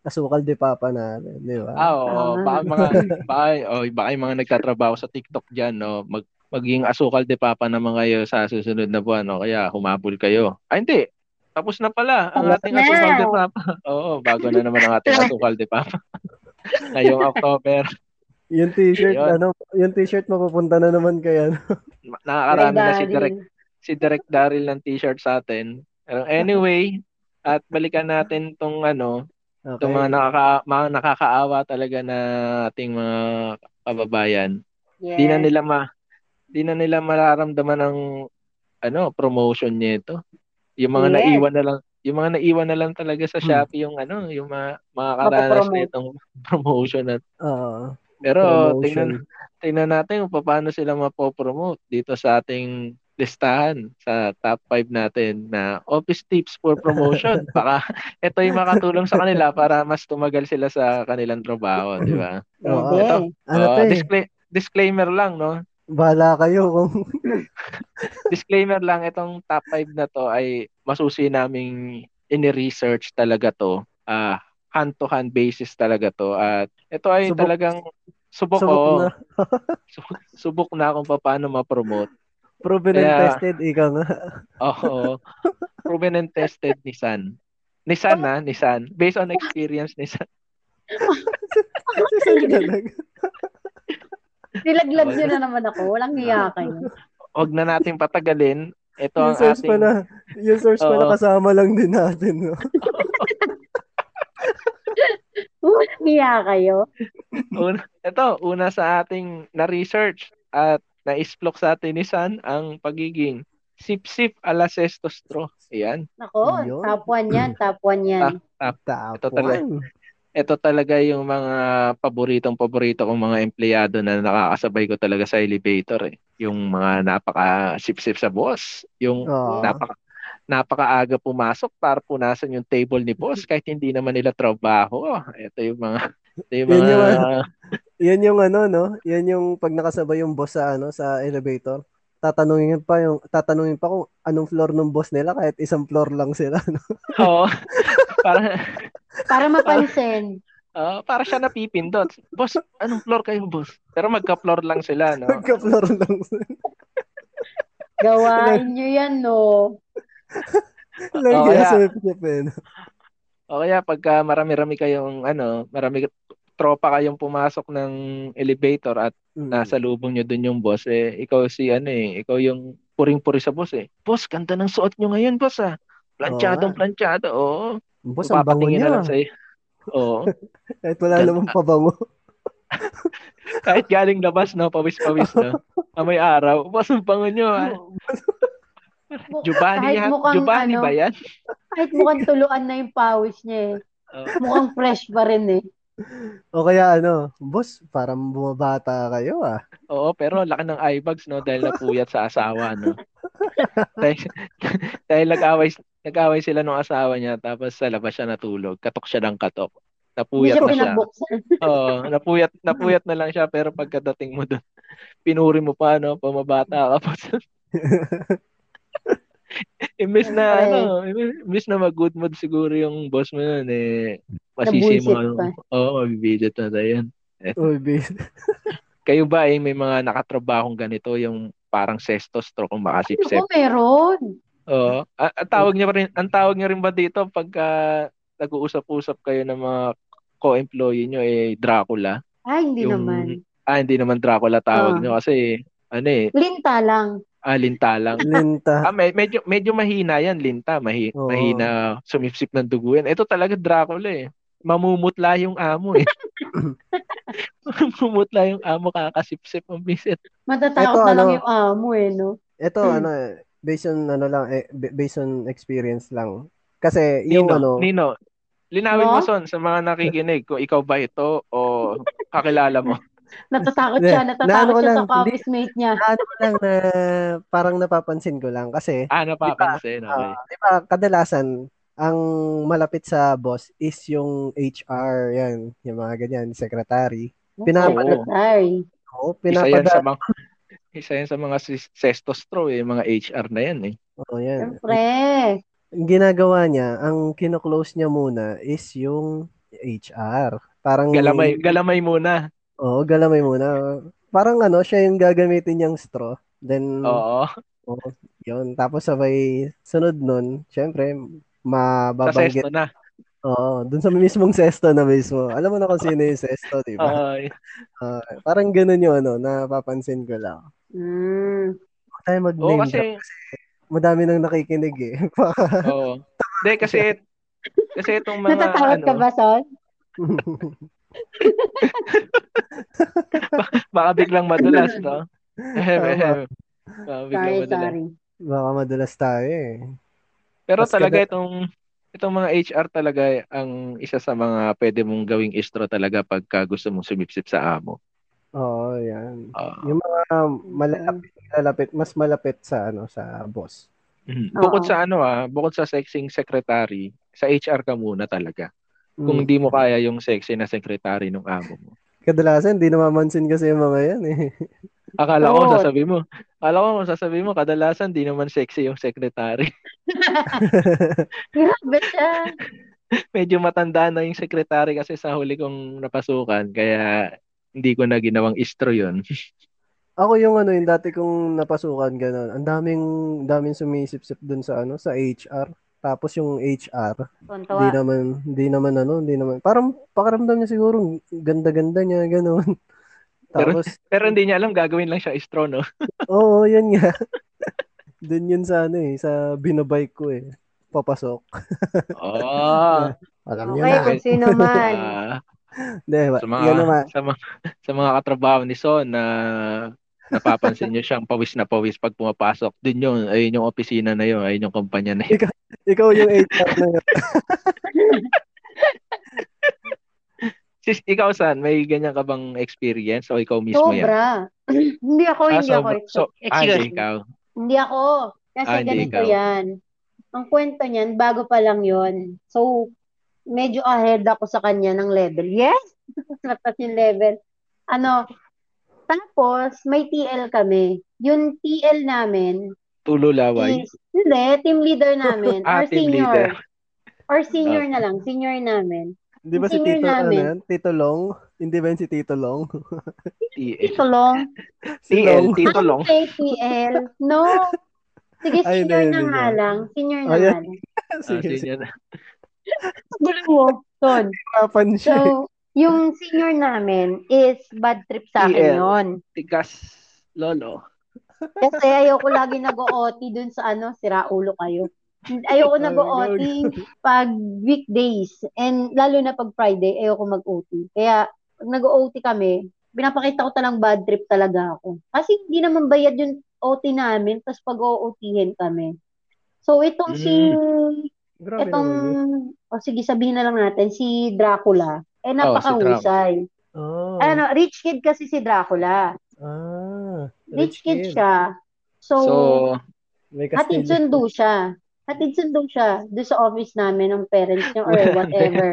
asukal de papa natin, di ba? Ah, oo. Ah. Baka mga baka, oh, baka yung mga nagtatrabaho sa TikTok diyan, no, mag maging asukal de papa naman kayo sa susunod na buwan, no? Kaya humabol kayo. Ay, hindi. Tapos na pala ang Tapos ating na. asukal de papa. Oo, bago na naman ang ating asukal de papa. Ngayong October, Yung t-shirt, Ayun. ano, yung t-shirt mapupunta na naman kaya. nakakarami na si. Direk si Direk Daryl ng t-shirt sa atin. Pero anyway, at balikan natin tong ano, Okay. Itong mga, nakaka, mga nakakaawa talaga na ating mga kababayan. Yes. Di na nila ma di na nila mararamdaman ng ano, promotion nito. Yung mga Yes. naiwan na lang, yung mga naiwan na lang talaga sa Hmm. Shopee yung ano, yung mga makakaranas Mapopromote. na itong promotion at Oo. pero Promotion. tingnan tingnan natin kung paano sila mapopromote dito sa ating listahan sa top 5 natin na office tips for promotion. Baka ito yung makatulong sa kanila para mas tumagal sila sa kanilang trabaho, di ba? Oo. Ito. Ano Oo, to eh, discla- disclaimer lang, no? bahala kayo kung Disclaimer lang, itong top 5 na to ay masusi naming ini-research talaga to. Ah, hand-to-hand basis talaga to. At ito ay Subok- talagang subok, subok oo. na. Subok, subok na kung paano ma-promote. Proven and Kaya- tested, ika nga. Oo. Proven and tested Nissan. Nissan na, Nissan. Based on experience Nissan. Talaga. Nilaglag nyo na naman ako. Walang hiya kayo. Huwag na nating patagalin. Ito yung ang source pa ating na, yung source pa Oo. na kasama lang din natin. No? Walang hiya kayo. una, ito, una sa ating na-research at na-isplok sa atin ni San ang pagiging sip-sip ala sestostro. Ayan. Nako, Yun. top 1 yan. Top 1 yan. Top Ito talaga. one. Ito talaga yung mga paboritong paborito kong mga empleyado na nakakasabay ko talaga sa elevator eh. Yung mga napaka sip-sip sa boss. Yung Oo. napaka napakaaga pumasok para punasan yung table ni boss kahit hindi naman nila trabaho. Ito yung mga ito yung mga. Yan yung ano, no? Yan yung pag nakasabay yung boss sa ano sa elevator. Tatanungin pa yung tatanungin pa kung anong floor ng boss nila kahit isang floor lang sila. No? Oo. para Para mapansin. Oo, para siya napipindot. Boss, anong floor kayo, boss? Pero magka-floor lang sila, no? Magka-floor lang sila. Gawain nyo yan, no? Kaya- sa pipip no? O kaya pagka marami-rami kayong ano, marami tropa kayong pumasok ng elevator at Mm. nasa lubong nyo dun yung boss, eh, ikaw si ano eh, ikaw yung puring-puri sa boss eh. Boss, ganda ng suot nyo ngayon, boss ah. Planchadong Oo. planchado, oo. Boss, ang bango Papatingin na niya. lang sa'yo. Oo. Kahit wala namang pabango. Kahit galing labas, no? Pawis-pawis, no? Amoy araw. Boss, ang bango nyo. ah. Giovanni, Kahit mukhang Giovanni ano, ba yan? Kahit mukhang tuluan na yung pawis niya eh. Oh. Mukhang fresh pa rin eh. O kaya ano, boss, parang bumabata kayo ah. Oo, pero laki ng eye bags, no? Dahil napuyat sa asawa, no? dahil, dahil nag-away, nag-away sila ng asawa niya, tapos sa labas siya natulog. Katok siya ng katok. Napuyat siya na siya. Oo, napuyat, napuyat na lang siya, pero pagkadating mo doon, pinuri mo pa, no? Pumabata ka pa. Imbes na, Siyempre. ano, imbes na mag-good mood siguro yung boss mo nun, eh, masisi mo, ano, oo, mabibisit na tayo yan. Bis. Kayo ba, eh, may mga nakatrabahong ganito, yung parang sesto stroke kung makasipsip? Ako meron. Oo. A- ang tawag niya pa rin, ang tawag niya rin ba dito pagka nag-uusap-usap kayo ng mga co-employee niyo eh Dracula? Ay, hindi Yung- naman. Ah, hindi naman Dracula tawag Ah. niyo kasi ano eh, Linta lang. Ah, linta lang. Linta. Ah, me- medyo medyo mahina 'yan, linta, mahi, Oo. mahina sumipsip ng dugo yan. Ito talaga Dracula eh. Mamumutla yung amo eh. Mamumutla yung amo kakasipsip ang bisit. Matatakot Eto, na lang ano, yung amo eh, no? Ito, ano, eh, based on, ano lang, eh, b- based on experience lang. Kasi, yung Nino, ano, Nino, linawin mo No? son sa mga nakikinig kung ikaw ba ito o kakilala mo. Natatakot siya. Natatakot ko siya lang, sa office mate niya. ano ko lang na, parang napapansin ko lang. Kasi, Ah, napapansin. Okay. ah, di ba, kadalasan, ang malapit sa boss is yung HR, yan, yung mga ganyan, secretary. Pinapad- Oo. Sorry. Oo, Isa yan pinapada, sa mga isa yan sa mga sis- sestostro eh, mga HR na yan eh. Oo, yan. Siyempre. Ang ginagawa niya, ang kino-close niya muna is yung HR. Parang, Galamay, galamay muna. Oo, galamay muna. Parang ano, siya yung gagamitin niyang straw. Then, Oo. oo, yun. Tapos sabay, sunod nun, syempre, Sa mababanggit. sesto na. Oo, dun sa mismong sesto na mismo. Alam mo na kung sino yung sesto, di ba? Oo. Ah, parang ganun yung ano, napapansin ko lang. Mm. Huwag tayo Oo, mag-name kasi drop. Madami nang nakikinig eh. Oo. Hindi kasi kasi itong mga Natatakot ano, ka ba, Son? baka biglang madulas, no? Baka biglang Sorry, madulas. sorry. Baka madalas tayo eh. Pero Mas talaga kada- itong itong mga HR talaga ang isa sa mga pwede mong gawing istro talaga pagka gusto mong sumipsip sa amo. Oo, yan. Ah. Yung mga malalapit, malalapit, mas malapit sa ano sa boss. Mhm. Bukod Oo. sa ano ah, bukod sa sexing secretary, sa HR ka muna talaga. Kung Mm. hindi mo kaya yung sexy na secretary ng amo mo. Kadalasan, di namamansin kasi yung mga yan eh. Akala ko Oo. sasabi mo, akala ko sasabi mo kadalasan di naman sexy yung secretary. Grabe siya. Medyo matanda na yung secretary kasi sa huli kong napasukan kaya hindi ko na ginawang istro yon. Ako yung ano, yung dati kong napasukan ganun. Ang daming daming sumisip-sip dun sa ano, sa HR. Tapos yung HR, hindi naman hindi naman ano, hindi naman. Parang pakiramdam niya siguro ganda-ganda niya. Pero- Tapos Pero hindi niya alam gagawin lang siya istro no. oo, yun nga. Dun yun sa ano eh, sa binabike ko eh. Papasok. Oh. Alam niyo Okay, na. kung sino man. Hindi, sa mga yan naman. sa mga sa mga katrabaho ni Son na napapansin niyo siyang pawis na pawis pag pumapasok. Din yun, ayun yung opisina na yun, ayun yung kumpanya na yun. Ikaw yung HR na yun. Sis, ikaw San, may ganyan ka bang experience o ikaw mismo yan? Sobra. hindi ako, Ah, hindi ako. sobra. So, ah, hindi ikaw. Hindi ako. Kasi Ah, hindi ganito ikaw. yan. Ang kwento niyan, bago pa lang yon. So, medyo ahead ako sa kanya ng level. Yes! Lakas yung level. Ano, tapos, may TL kami. Yung TL namin Tulo laway. is, hindi, team leader namin. Ah, or team senior. leader. Or senior Okay. na lang. Senior namin. Di ba si Senior Tito, ano namin. yan? Tito Long? Hindi ba yun si Tito Long? TL. Ito long. si TL, Long. Tito Long. Say TL. No. Sige, Ay, hindi, senior hindi, na hindi. nga lang. Senior na nga lang. Ah, sige, sige. senior. Gulo mo. Son. Hirapan siya. So, yung senior namin is bad trip sa akin TL. yon. Tigas lolo. Kasi ayoko lagi nag-OT dun sa ano, sira ulo kayo. Ayoko Ay, nag-OT pag weekdays and lalo na pag Friday, ayoko mag-OT. Kaya pag nag-OT kami, pinapakita ko talang bad trip talaga ako. Kasi hindi naman bayad yung OT namin, tapos pag-OOThin kami. So, itong si, Grabe itong, o sige, sabihin na lang natin, si Dracula, eh, napakahusay. Oh. Ano, rich kid kasi si Dracula. Ah. Rich kid siya. So, So, hatid sundo siya. Hatid sundo siya doon sa office namin ng parents niya or whatever.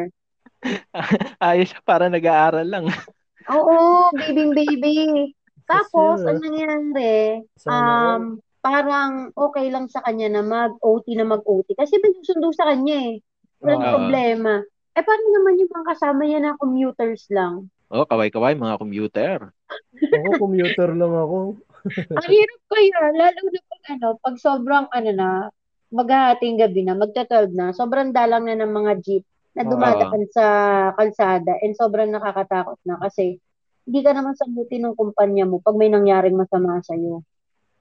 ayos siya, para nag-aaral lang. Oo, baby baby. Tapos, ang nangyari, um, parang okay lang sa kanya na mag-OT na mag-OT. Kasi may susundo sa kanya eh. Walang Oo. problema. Eh, paano naman yung mga kasama niya na commuters lang? Oh, kaway-kaway, mga computer. Ako, commuter lang ako. Ang hirap kaya, lalo na pag ano, pag sobrang ano na, maghahating gabi na, magta-12 na, sobrang dalang na ng mga jeep na dumadaan sa kalsada and sobrang nakakatakot na kasi hindi ka naman sagutin ng kumpanya mo pag may nangyaring masama sa'yo.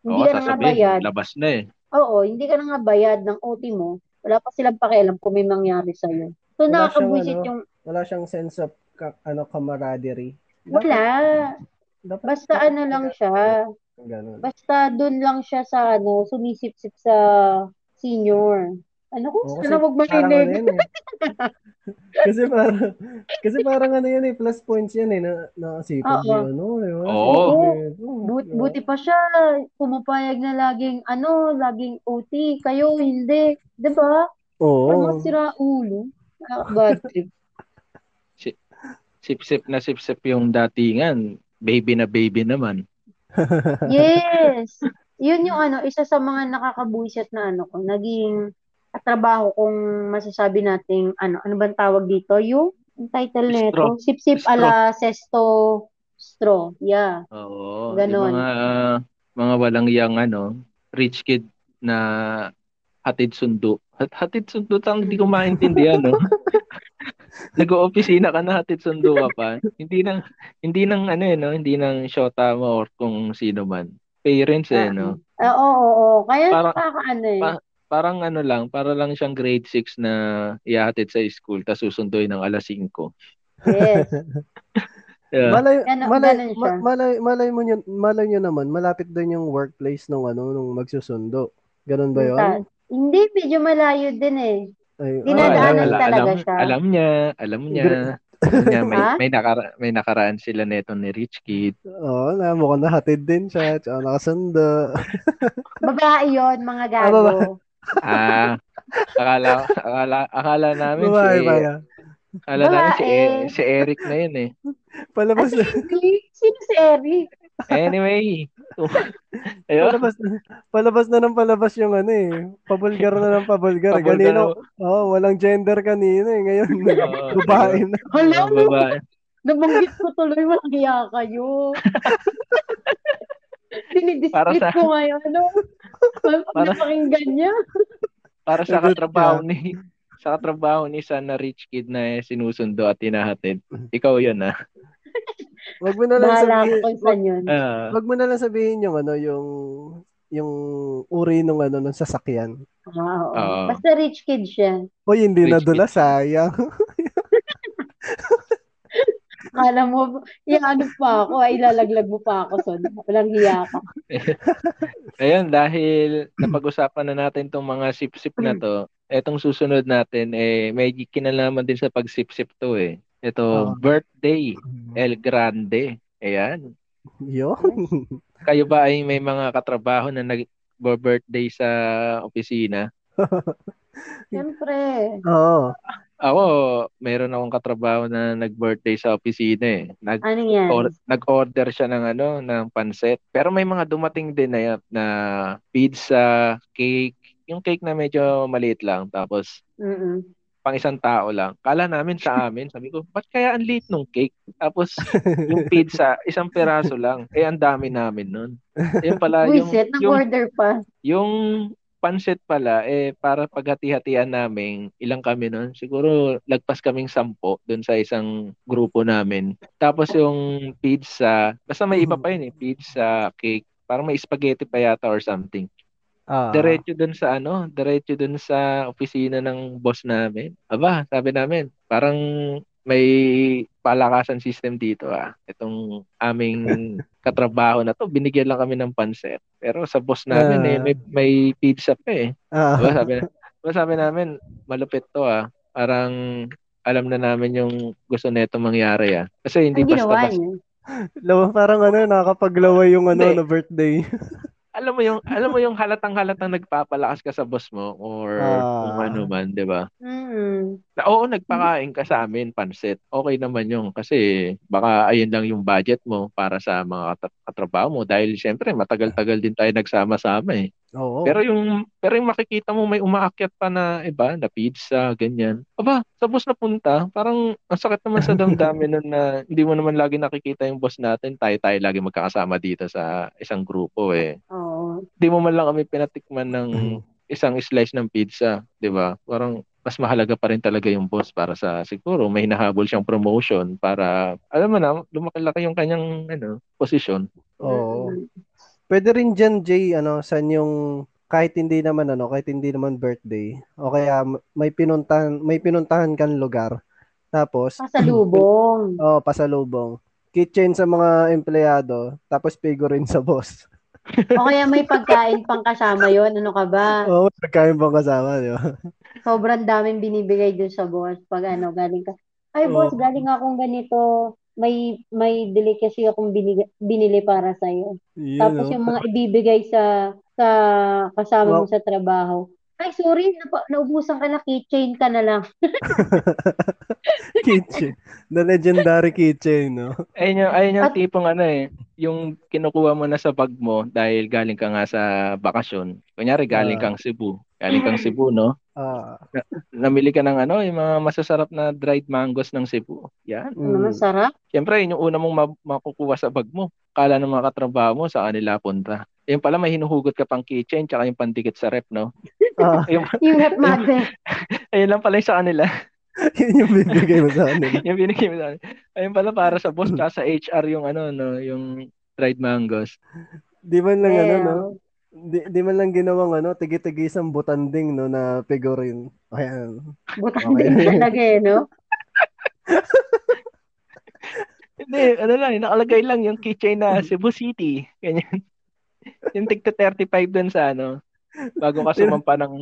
Hindi Oo, ka na nga bayad. labas na eh. Oo, hindi ka na nga bayad ng OT mo. Wala pa silang pakialam kung may mangyari sa'yo. So, Wala nakakabwisit siyang ano, yung, Wala siyang sense of ka, ano camaraderie. wala. Dapat, Basta ano lang siya. Ganun. Basta doon lang siya sa ano, sumisip-sip sa senior. Ano ko? Oo, Sana wag parang ano marinig. yan eh. kasi parang kasi parang ano yan eh plus points yan eh na nakasipan Oo. niya ano di ba? Oo. But, buti pa siya, pumapayag na laging, ano, laging OT. Kayo, hindi. Di ba? Oo. Ano, sira ulo. Bad trip. Sip-sip na sip-sip yung datingan. Baby na baby naman. Yes. Yun yung ano, isa sa mga nakakabuisit na ano ko, naging trabaho kung masasabi nating ano, ano bang tawag dito? Yung yung title nito, Sip-sip Straw. ala Sesto Straw. Yeah. Oo. Ganon. Yung mga, mga walang yang ano, rich kid na hatid sundo. Hat hatid sundo tang hindi ko maintindihan, no? Nag-oopisina ka na hatid sundo ka pa. hindi nang hindi nang ano eh, no? Hindi nang shota mo or kung sino man. Parents eh, no? Ah, oo, oo, oo. Kaya Parang- nakakaano eh. pa- Parang ano lang, para lang siyang grade 6 na ihatid sa school tapos susunduin ng alas 5. Yes. Yeah. Malay, Ganon- malay, siya. ma- malay, malay mo nyo, malay nyo naman, malapit doon yung workplace nung ano, nung magsusundo. Ganun ba yun? Hindi, medyo malayo din eh. Ay, Dinadaanan alam, talaga alam, siya. Alam niya, alam niya. alam niya may, may, nakara, may nakaraan sila neto ni Rich Kid. Oo, na mukhang nahatid din siya, tsaka nakasundo. Babae yun, mga Ah, gago. Ah, akala, akala, akala namin Babae si, yan? akala namin si. E- si Eric na yun eh. Palabas na. Sino si Eric? Anyway, ayun, palabas na, palabas na ng palabas yung ano eh. Pabulgar na ng pabulgar. Pabulgar Kanino, oh, walang gender kanina eh. Ngayon, Oo, babae na. Hala, babae. nabanggit ko tuloy, walang hiya kayo. Para Dinidiscrit sa- ko ngayon, ano? Pag Para- napakinggan niya. Para sa katrabaho ni sa katrabaho ni sana Rich Kid na sinusundo at tinahatid. Ikaw yun ah. Wag mo na lang Bahala sabihin, ko yun. Ah, wag mo na lang sabihin yung ano, yung yung uri nung ano nung sasakyan. Ah, oo. Oo. Basta rich kid siya. Hoy, hindi Rich nadula, sayang. Akala mo, ano pa ako, ay lalaglag mo pa ako son. Walang hiya ka. Ayun, dahil napag-usapan na natin tong mga sip-sip na to, etong susunod natin, eh, may kinalaman din sa pag-sip-sip to eh. Ito, Ah. birthday, El Grande. Ayan. Yun. Kayo ba ay may mga katrabaho na nag-birthday sa opisina? Siyempre. Oo. Ako, meron akong katrabaho na nag-birthday sa opisina eh. Nag Ano yan? or, nag-order siya ng ano, ng pansit. Pero may mga dumating din na na pizza, cake, yung cake na medyo maliit lang tapos Mm-mm. Pang isang tao lang. Kala namin sa amin, sabi ko, ba't kaya ang liit nung cake? Tapos yung pizza, isang peraso lang. Eh ang dami namin nun. Yun pala yung Buisit, yung, nag-order pa. yung pansit pala eh para paghati-hatian namin, ilang kami nun. Siguro lagpas kaming sampo doon sa isang grupo namin. Tapos yung pizza, basta may iba pa yun eh, pizza, cake, parang may spaghetti pa yata or something. Ah. Diretso dun sa ano, diretso dun sa opisina ng boss namin. Aba, sabi namin, parang may palakasan system dito ah. Itong aming katrabaho na to, binigyan lang kami ng pansit. Pero sa boss namin Ah. eh, may, may pizza pa eh. Ah, Diba sabi, diba sabi namin, malupit to ah. Parang alam na namin yung gusto nito mangyari ah. Kasi hindi basta-basta. lawa, parang ano, nakakapaglaway yung ano, na birthday. Alam mo yung alam mo yung halatang-halatang nagpapalakas ka sa boss mo or Ah. kung ano man, 'di ba? Mm. Na, oo, nagpakain ka sa amin, pansit. Okay naman yung kasi baka ayun lang yung budget mo para sa mga kat- katrabaho mo dahil siyempre matagal-tagal din tayo nagsama-sama eh. Oo. Pero yung pero yung makikita mo may umaakyat pa na iba, na pizza, ganyan. Aba, sa boss na punta, parang ang sakit naman sa damdamin nun na hindi mo naman lagi nakikita yung boss natin. Tayo-tayo lagi magkakasama dito sa isang grupo eh. Oo. Hindi mo man lang kami pinatikman ng isang slice ng pizza, 'di ba? Parang mas mahalaga pa rin talaga yung boss para sa siguro may hinahabol siyang promotion para alam mo na lumaki-laki yung kanyang ano posisyon. Oo. Mm. Pwede rin dyan, Jay, ano, san yung kahit hindi naman ano, kahit hindi naman birthday, o kaya may pinuntahan, may pinuntahan kang lugar. Tapos, Pasalubong. oh, pasalubong. Kitchen sa mga empleyado, tapos figurine sa boss. o kaya may pagkain pang kasama yon Ano ka ba? Oo, oh, nagkain bang kasama, di ba? Sobrang daming binibigay dun sa boss pag ano, galing ka. Ay, boss, Oo. galing akong ganito. May may delicacy akong binili, binili para sa iyo. Tapos oh. yung mga ibibigay sa sa kasama mo Wow. sa trabaho. Ay, sorry, napa, naubusan ka na, keychain ka na lang. kitchen. The legendary kitchen, no? Ayun yung, ayun yung At- tipong ano eh, yung kinukuha mo na sa bag mo dahil galing ka nga sa bakasyon. Kunyari galing Ah. kang Cebu. Galing kang Cebu, no? Ah, Namili ka ng ano, yung mga masasarap na dried mangoes ng Cebu. Yan. Ano mm. sarap. Siyempre, yun yung una mong ma- makukuha sa bag mo. Kala ng mga katrabaho mo sa kanila punta. Yung pala may hinuhugot ka pang keychain tsaka yung pandikit sa rep, no? ah, Yung, Yung rep magnet. ayun lang pala yung sa kanila. yun yung bibigay mo sa kanila. yung binigay mo sa kanila. Ayun pala para sa boss tsaka sa HR yung ano, no? Yung dried mangoes. Di man lang ano, no? Di, di man lang ginawang ano, tigi-tigi isang butanding, no, na figurine. Ayan. butang Okay. talaga eh, no? Hindi, ano lang, nakalagay lang yung keychain na Cebu City. Ganyan. yung tigta 35 dun sa ano, bago ka sumampa ng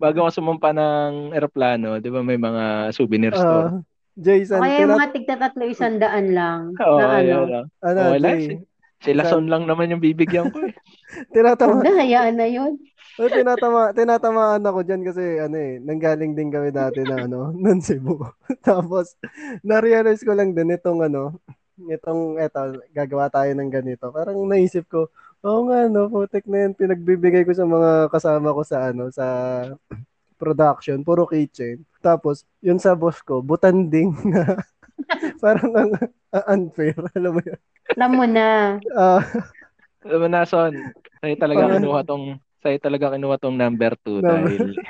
bago ka sumampa ng eroplano, 'di ba may mga souvenir store. Ah, Jason, kaya yung mga tigta tatlo isang daan lang. Oo, na ano. ano, Oh, Jay, Sila son lang naman yung bibigyan ko eh. tinatama, na, hayaan na yun. oh, tinatama, tinatamaan ako dyan kasi ano eh, nanggaling din kami dati na ano, ng Cebu. Tapos, na-realize ko lang din itong ano, itong, eto, gagawa tayo ng ganito. Parang naisip ko, oo nga no, putik na yan, pinagbibigay ko sa mga kasama ko sa ano, sa production, puro kitchen. Tapos, yun sa boss ko, butanding na parang ang ang unfair, alam mo yun. Alam mo na. Ah, Alam mo na, son, sa'yo talaga Parang- kinuha tong sa'yo talaga kinuha tong number 2 Number- dahil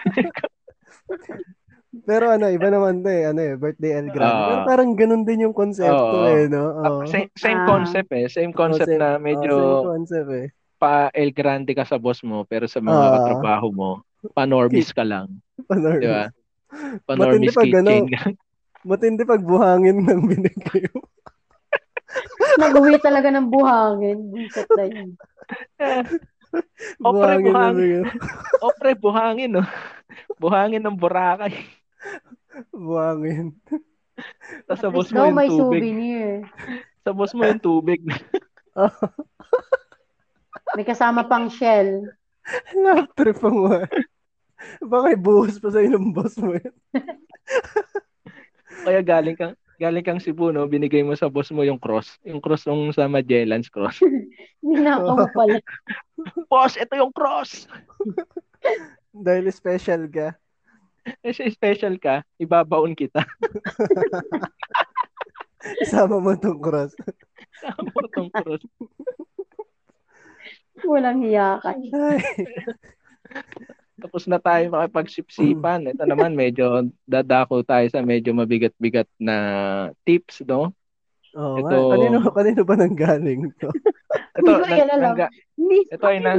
pero ano, iba naman 'to eh, ano eh, birthday El Grande. Ah. Pero parang ganun din yung konsepto Oo. eh, no? Ah, Oo. same, same Ah. concept eh. Same concept Concept- na Oo, medyo same concept eh. pa El Grande ka sa boss mo pero sa mga Ah. katrabaho mo, pa-normies ka lang. Panormis. Di ba? Pa-normies pag ano, kitchen ka. Matindi pag buhangin ng binigay mo. Nag-uwi talaga ng buhangin. Buset na yun. O, pre, Buhangin na buhangin. bigay. O pre, buhangin no. Buhangin ng Boracay. Buhangin. Tapos sa boss mo yung may tubig. souvenir. Sa boss mo yung tubig. May kasama pang shell. Love trip mo. Baka ibuhos pa sa ng boss mo yun. Kaya galing kang galing kang Cebu, no? Binigay mo sa boss mo yung cross. Yung cross nung sa Magellan's cross. Ninakaw mo pala. boss, ito yung cross! Dahil special ka. Kasi special ka, ibabaon kita. Isama mo tong cross. Sama tong cross. Walang hiya ka. Tapos na tayo makipagsipsipan. Ito naman, medyo dadako tayo sa medyo mabigat-bigat na tips, no? Nga. Ito- Kanino, kanino ba nang galing to? Ito, Hindi ko yan nang, alam. ito ay na,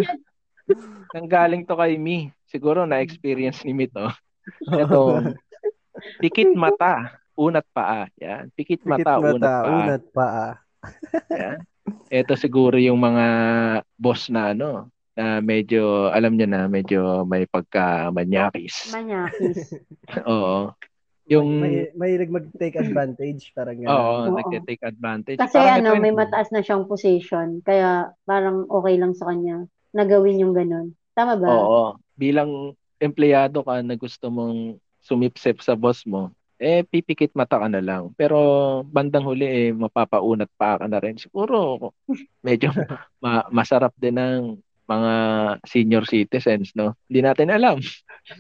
nanggaling to kay Mi. Siguro na-experience ni Mi to. Ito, dikit mata, unat paa. Yan. Pikit Pikit mata, unat mata, paa. unat paa. Yan. Ito siguro yung mga boss na ano, na medyo, alam niyo na, medyo may pagka-manyakis. Manyakis. Oo. Yung, May, mahilig mag-take advantage, parang gano'n. oo, Oo. nagte-take advantage. Kasi Parang ano, may mataas na siyang position. Kaya parang okay lang sa kanya na gawin yung ganun. Tama ba? Oo. Bilang empleyado ka na gusto mong sumipsip sa boss mo, eh pipikit mata ka na lang. Pero bandang huli eh mapapaunat pa ka na rin. Siguro medyo ma- masarap din ng mga senior citizens, no? Hindi natin alam.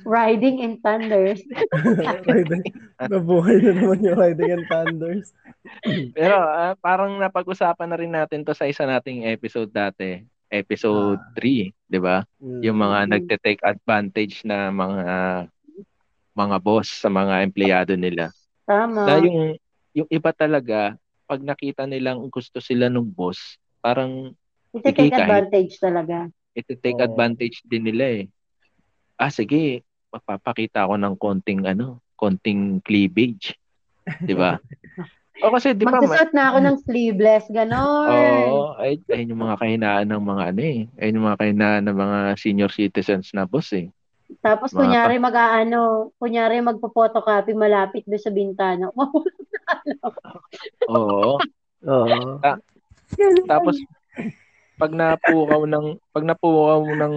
Riding in thunders. Riding, nabuhay na naman yung Riding and Thunders. Pero ah, parang napag-usapan na rin natin to sa isa nating episode dati. Episode 3, di ba? Mm. Yung mga Mm. nagte-take advantage na mga mga boss sa mga empleyado nila. Tama. Na yung yung iba talaga pag nakita nilang gusto sila ng boss, parang Ito take advantage talaga. Ito take Oo. advantage din nila eh. Ah sige, magpapakita ako ng konting ano, konting cleavage. 'Di ba? o kasi 'di ba ma- Magsusot na ako ng sleeveless, ganon. Oo, ay, ayun yung mga kahinaan ng mga ano eh. Ayun yung mga kahinaan ng mga senior citizens na boss eh. Tapos Mga kunyari mag-aano, kunyari magpo-photocopy malapit doon sa bintana. Oo. Oo. Tapos pag napukaw ng pag napukaw ng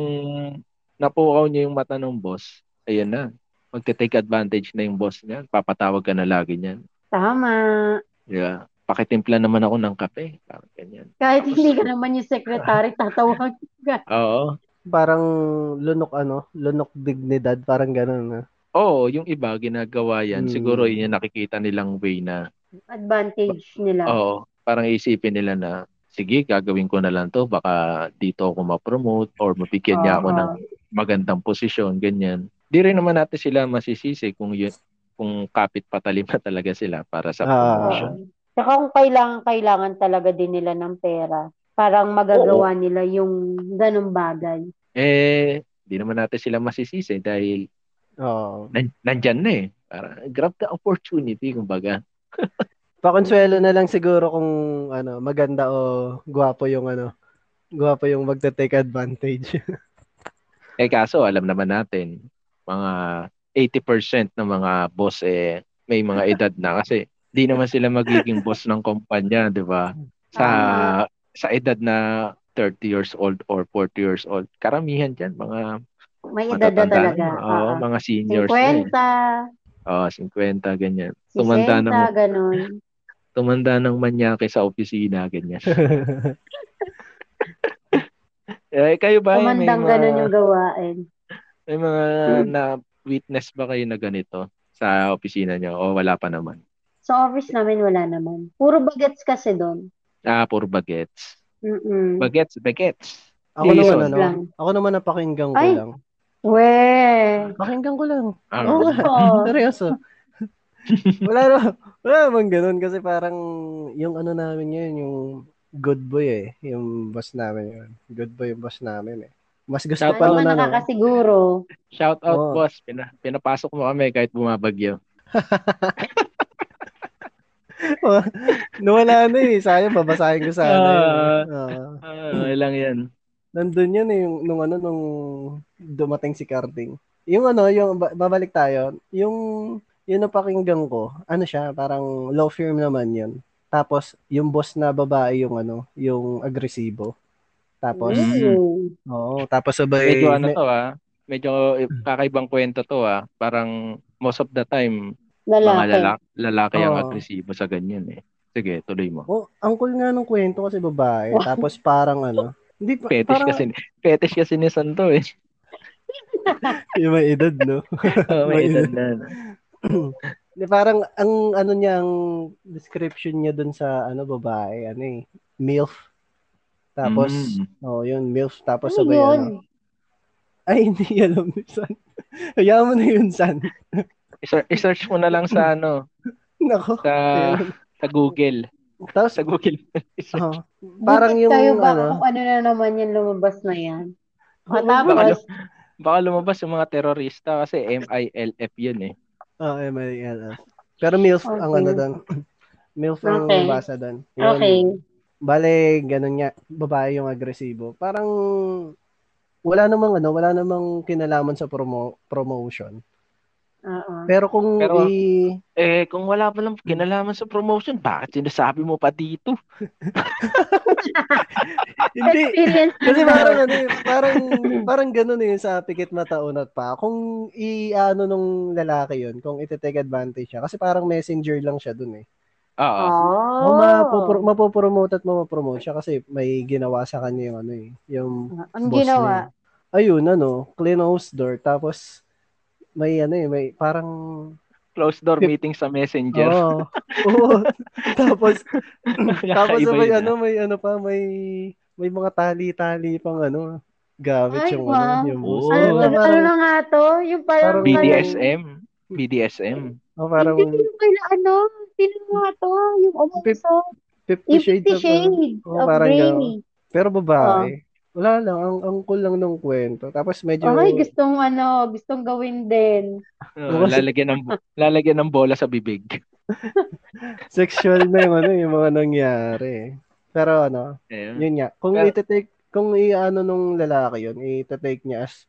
napukaw niya yung mata ng boss, ayun na. Magte-take advantage na yung boss niya. Papatawag ka na lagi niyan. Tama. Yeah. Pakitimpla naman ako ng kape. Parang ganyan. Kahit hindi ka naman yung secretary, tatawag ka. Oo. Parang lunok ano, lunok dignidad, parang gano'n. Na. Oo, yung iba ginagawa yan. Hmm. Siguro yun yung nakikita nilang way na Advantage nila. Oo, parang isipin nila na, sige, gagawin ko na lang to, baka dito ako ma-promote or mabigyan niya ako Oo. ng magandang posisyon, ganyan. Di rin naman natin sila masisisi kung yun, kung kapit patalim na talaga sila para sa Ah. promotion. Oo. Saka kung kailangan, kailangan talaga din nila ng pera. Parang magagawa nila yung ganong bagay. Eh, di naman natin sila masisisi dahil Oo. nan- nandyan na eh. Para, grab the opportunity, kumbaga. Pakonsuelo na lang siguro kung ano, maganda o gwapo yung ano, gwapo yung magte-take advantage. Eh kaso, alam naman natin, mga 80% ng mga boss eh, may mga edad na kasi di naman sila magiging boss ng kumpanya, di ba? Sa sa edad na 30 years old or 40 years old. Karamihan dyan, mga May edad na talaga. na. Oo, Oo. mga seniors na eh. 50, Oo, 50, ganyan. Tumanda 60, ng, ganon. Tumanda ng manyake sa opisina, ganyan. eh, kayo ba? may Kumandang mga, ganon yung gawain. may mga na witness ba kayo na ganito sa opisina niyo o wala pa naman? Sa office namin, wala naman. Puro bagets kasi doon. Ah, puro bagets. Mm-mm. Bagets, bagets. Ako Yes, naman ano, lang. ako naman napakinggan ko Ay. lang. We! Pakinggan ko lang. Ah, Oo. Oo. Seryoso. wala naman, wala naman ganun kasi parang yung ano namin yun, yung good boy eh. Yung boss namin yun. Good boy yung boss namin eh. Mas gusto Shout pa Ano nun man ano. nakakasiguro. Shout out, Oo. boss. Pina, pinapasok mo kami kahit bumabagyo. Nawala na eh. Sayang, babasahin ko sana yun. Ah. Oo. Ah, lang yan. Nandun yun eh, yung, nung ano, nung dumating si Carding. Yung ano, yung, ba- babalik tayo, yung, yun napakinggan ko, ano siya, parang law firm naman yun. Tapos, yung boss na babae yung ano, yung agresibo. Tapos, Ooh. oo, tapos sabay, Medyo ano may- to ah. Medyo kakaibang kwento to ah. Parang most of the time, mga Lalaki. lalaki, lalaki ang agresibo sa ganyan eh. Sige, tuloy mo. oh, ang cool nga nung kwento kasi babae. Tapos parang ano, hindi pa, Fetish parang, kasi, fetish kasi ni Santo eh. yung may edad, no? Oh, may May edad na. Di parang ang ano niya ang description niya dun sa ano babae, ano eh, MILF. Tapos Mm. oh, yun MILF tapos Ano sabay yun? ano. Ay, hindi alam ni San. Hayaan mo na yun, San. I-search, i-search mo na lang sa ano, Nako. sa sa Google. Tapos, Sa Google. oh, parang Buti yung tayo ba ano, kung ano na naman yung lumabas na yan? Matapos, Baka, baka lumabas yung mga terorista kasi MILF yun eh. Oh, MILF. Pero MILF ang Okay. ano doon. MILF ang Okay. basa doon. Yun. Okay. Bale, ganun nga, babae yung agresibo. Parang wala namang ano, wala namang kinalaman sa promo promotion. Oo. Pero kung Pero- i Eh, kung wala pa lang kinalaman sa promotion, bakit sinasabi mo pa dito? hindi Experience kasi parang ano, eh, parang parang ganun eh sa pikit mata unat pa. Kung i-ano nung lalaki yun, kung ite-take advantage siya kasi parang messenger lang siya dun eh. Oo. Oh. Oh. Mapopro- mapopromote at mapopromote siya kasi may ginawa sa kanya yung ano eh, yung Ang boss ginawa. niya. Ayun, ano, close door. Tapos, may ano eh, may parang, Closed door meeting sa messenger. oo. Oo. tapos, tapos may yun, ano, ah. may ano pa, may, may mga tali-tali pang ano, gamit Ay, yung wow. ano, yung. Oo. Ano, ano, ano parang, na nga to? Yung parang, Parang BDSM. BDSM. oh, parang Hindi, yung kaila, ano? Sino nga to? Yung umuso. Fifty Yung Shades Fifty of, ano. Shades Oo, of parang Grey. Pero babae. Wala lang, ang, ang cool lang nung kwento. Tapos medyo, Okay, gustong ano, gustong gawin din. Kasi- lalagyan ng lalagyan ng bola sa bibig. sexual na yung ano, yung mga nangyari. Pero ano, Ayun. Yun nga. Kung Pero- ite-take, kung i-ano nung lalaki yun, ite-take niya as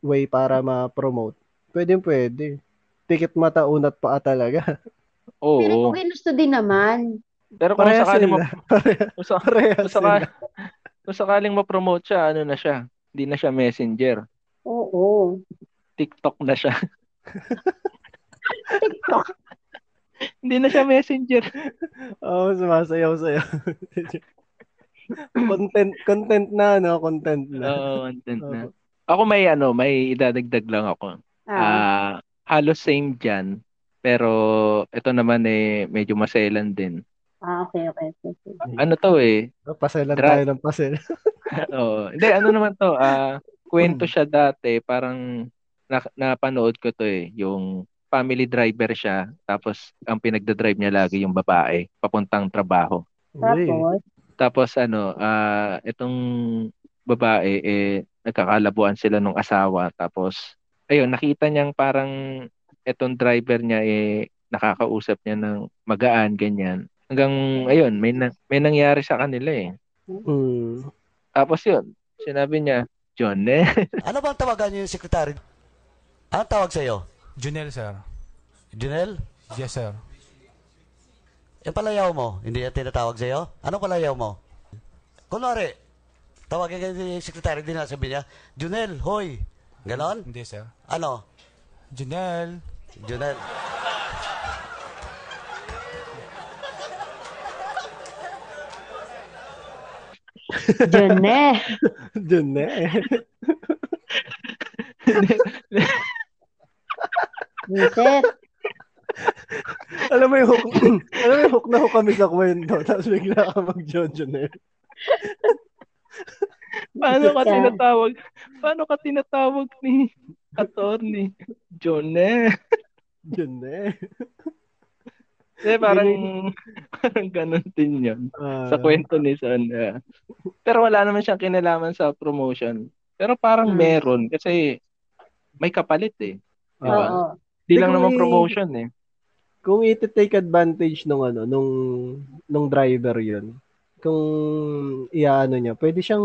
way para ma-promote, pwede pwede. Tikit mata unat paa talaga. Pero Oo. kung ginusto din naman. Pero kung Parehas sakaling sila. ma- kung, sa- kung, saka, sila. Kung sakaling ma-promote siya, ano na siya? Hindi na siya messenger. Oo. TikTok na siya. TikTok. Hindi na siya messenger. Oo, sumasayaw sayo. content, content na, no? Content na. Oo, content na. Ako may ano, may idadagdag lang ako. Ah. Ah, halos same dyan. Pero ito naman eh medyo maselan din. Ah, okay, okay. okay, okay. Ano to eh? Paselan Dra- tayo ng pasel. Oo. Hindi ano naman to? Ah, kwento siya dati, parang na, napanood ko to eh, yung family driver siya, tapos ang pinagda-drive niya lagi yung babae papuntang trabaho. Tapos, Tapos ano, ah itong babae eh nagkakalabuan sila nung asawa tapos ayun, nakita niyang parang itong driver niya eh nakakausap niya ng magaan ganyan. Hanggang ayun, may na, may nangyari sa kanila eh. Mm. Tapos yun, sinabi niya, John eh. Ano bang tawagan niyo yung sekretary? Anong tawag sa'yo? Junel, sir. Junel? Yes, sir. Yung palayaw mo, hindi yan tinatawag sa'yo? Anong palayaw mo? Kunwari, tawagin ka yung sekretary din na sabi niya, Junel, hoy. Ganon? Hindi, sir. Ano? Junel. Junel. Na eh. Miset. alam mo yung hook, alam mo yung hook na hook kami sa kwento. Tapos bigla ka mag-jojo na yun. Paano ka tinatawag? Paano ka tinatawag ni attorney? John eh. Eh. Eh, parang, parang ganun din yun. Ah, Sa kwento ni Son. ah. pero wala naman siyang kinalaman sa promotion. Pero parang Hmm. meron kasi may kapalit eh. Di ba? Oo. Di lang naman promotion eh. kung iti-take advantage nung ano, nung nung driver 'yun. Kung iaano niya, pwede siyang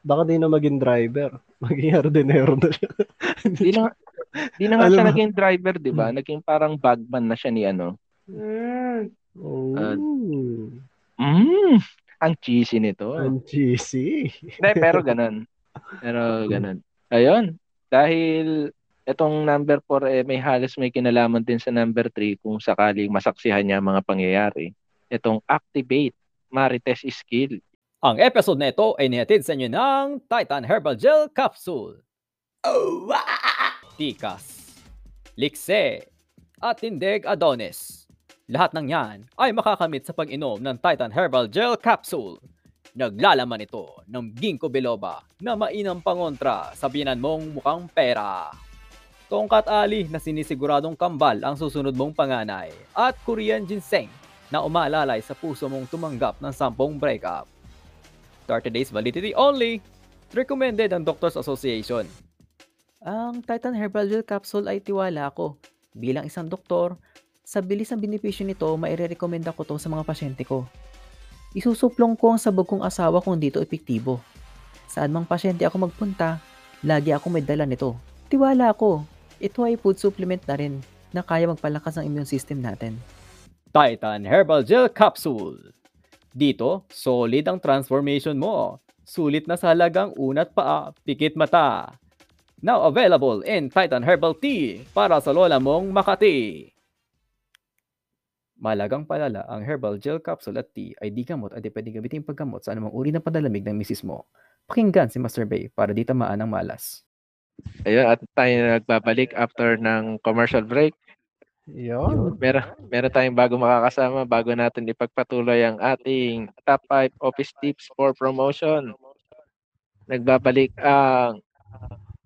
baka di na maging driver. Maging hardinero na siya. Di na, di na nga Alam siya mo- naging driver, di ba? Naging parang bagman na siya ni ano. Mm. oh, Mm, ang cheesy nito. ang cheesy. Hindi, pero ganun. Pero ganun. Ayun. Dahil itong number 4 eh, may halos may kinalaman din sa number 3 kung sakaling masaksihan niya ang mga pangyayari. Itong activate Marites skill. Ang episode na ito ay nihatid sa inyo ng Titan Herbal Gel Capsule. Tikas, Likse, at Tindig Adonis. Lahat ng yan ay makakamit sa pag-inom ng Titan Herbal Gel Capsule. Naglalaman ito ng ginkgo biloba na mainam pangontra sa binan mong mukhang pera. Tongkat ali na sinisiguradong kambal ang susunod mong panganay at Korean ginseng na umalalay sa puso mong tumanggap ng sampung breakup. 30 days validity only. Recommended ang Doctors Association. Ang Titan Herbal Gel Capsule ay tiwala ko. Bilang isang doktor, Sa bilis ng benepisyo nito, maire-recommenda ko to sa mga pasyente ko. Isusuplong ko ang sabog kong asawa kung dito epektibo. Saan mang pasyente ako magpunta, lagi ako may dala nito. Tiwala ako, ito ay food supplement na rin na kaya magpalakas ng immune system natin. Titan Herbal Gel Capsule. Dito, solid ang transformation mo. Sulit na sa halagang unat paa, pikit mata. Now available in Titan Herbal Tea para sa lola mong Makati. Malagang palala, ang herbal gel capsule at tea ay di gamot at di pwede gamitin paggamot sa anumang uri ng padalamig ng misis mo. Pakinggan si Master Bay para di tamaan ng malas. Ayun, at tayo na nagbabalik after ng commercial break. Yun. Meron, meron tayong bago makakasama bago natin ipagpatuloy ang ating top 5 office tips for promotion. Nagbabalik ang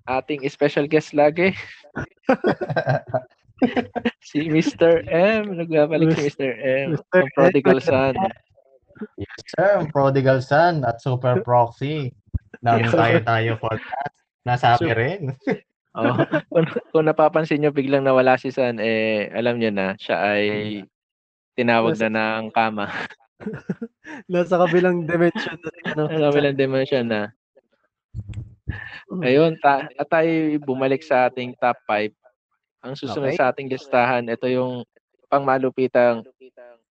ating special guest lagi. si Mr. M. Nagbabalik si Mr. M. Mr. Ang prodigal M. son. Yes, sir. Ang Prodigal Son at Super Proxy ng Tayo Tayo Podcast. Nasabi Super- rin. Oh, kung, kung napapansin nyo, biglang nawala si San, eh, alam nyo na, siya ay tinawag na ng kama. Nasa kabilang dimension na ano. Sa kabilang dimension na. Ayun, ta at tayo bumalik sa ating top 5. Ang susunod Okay. sa ating listahan, ito yung pangmalupitang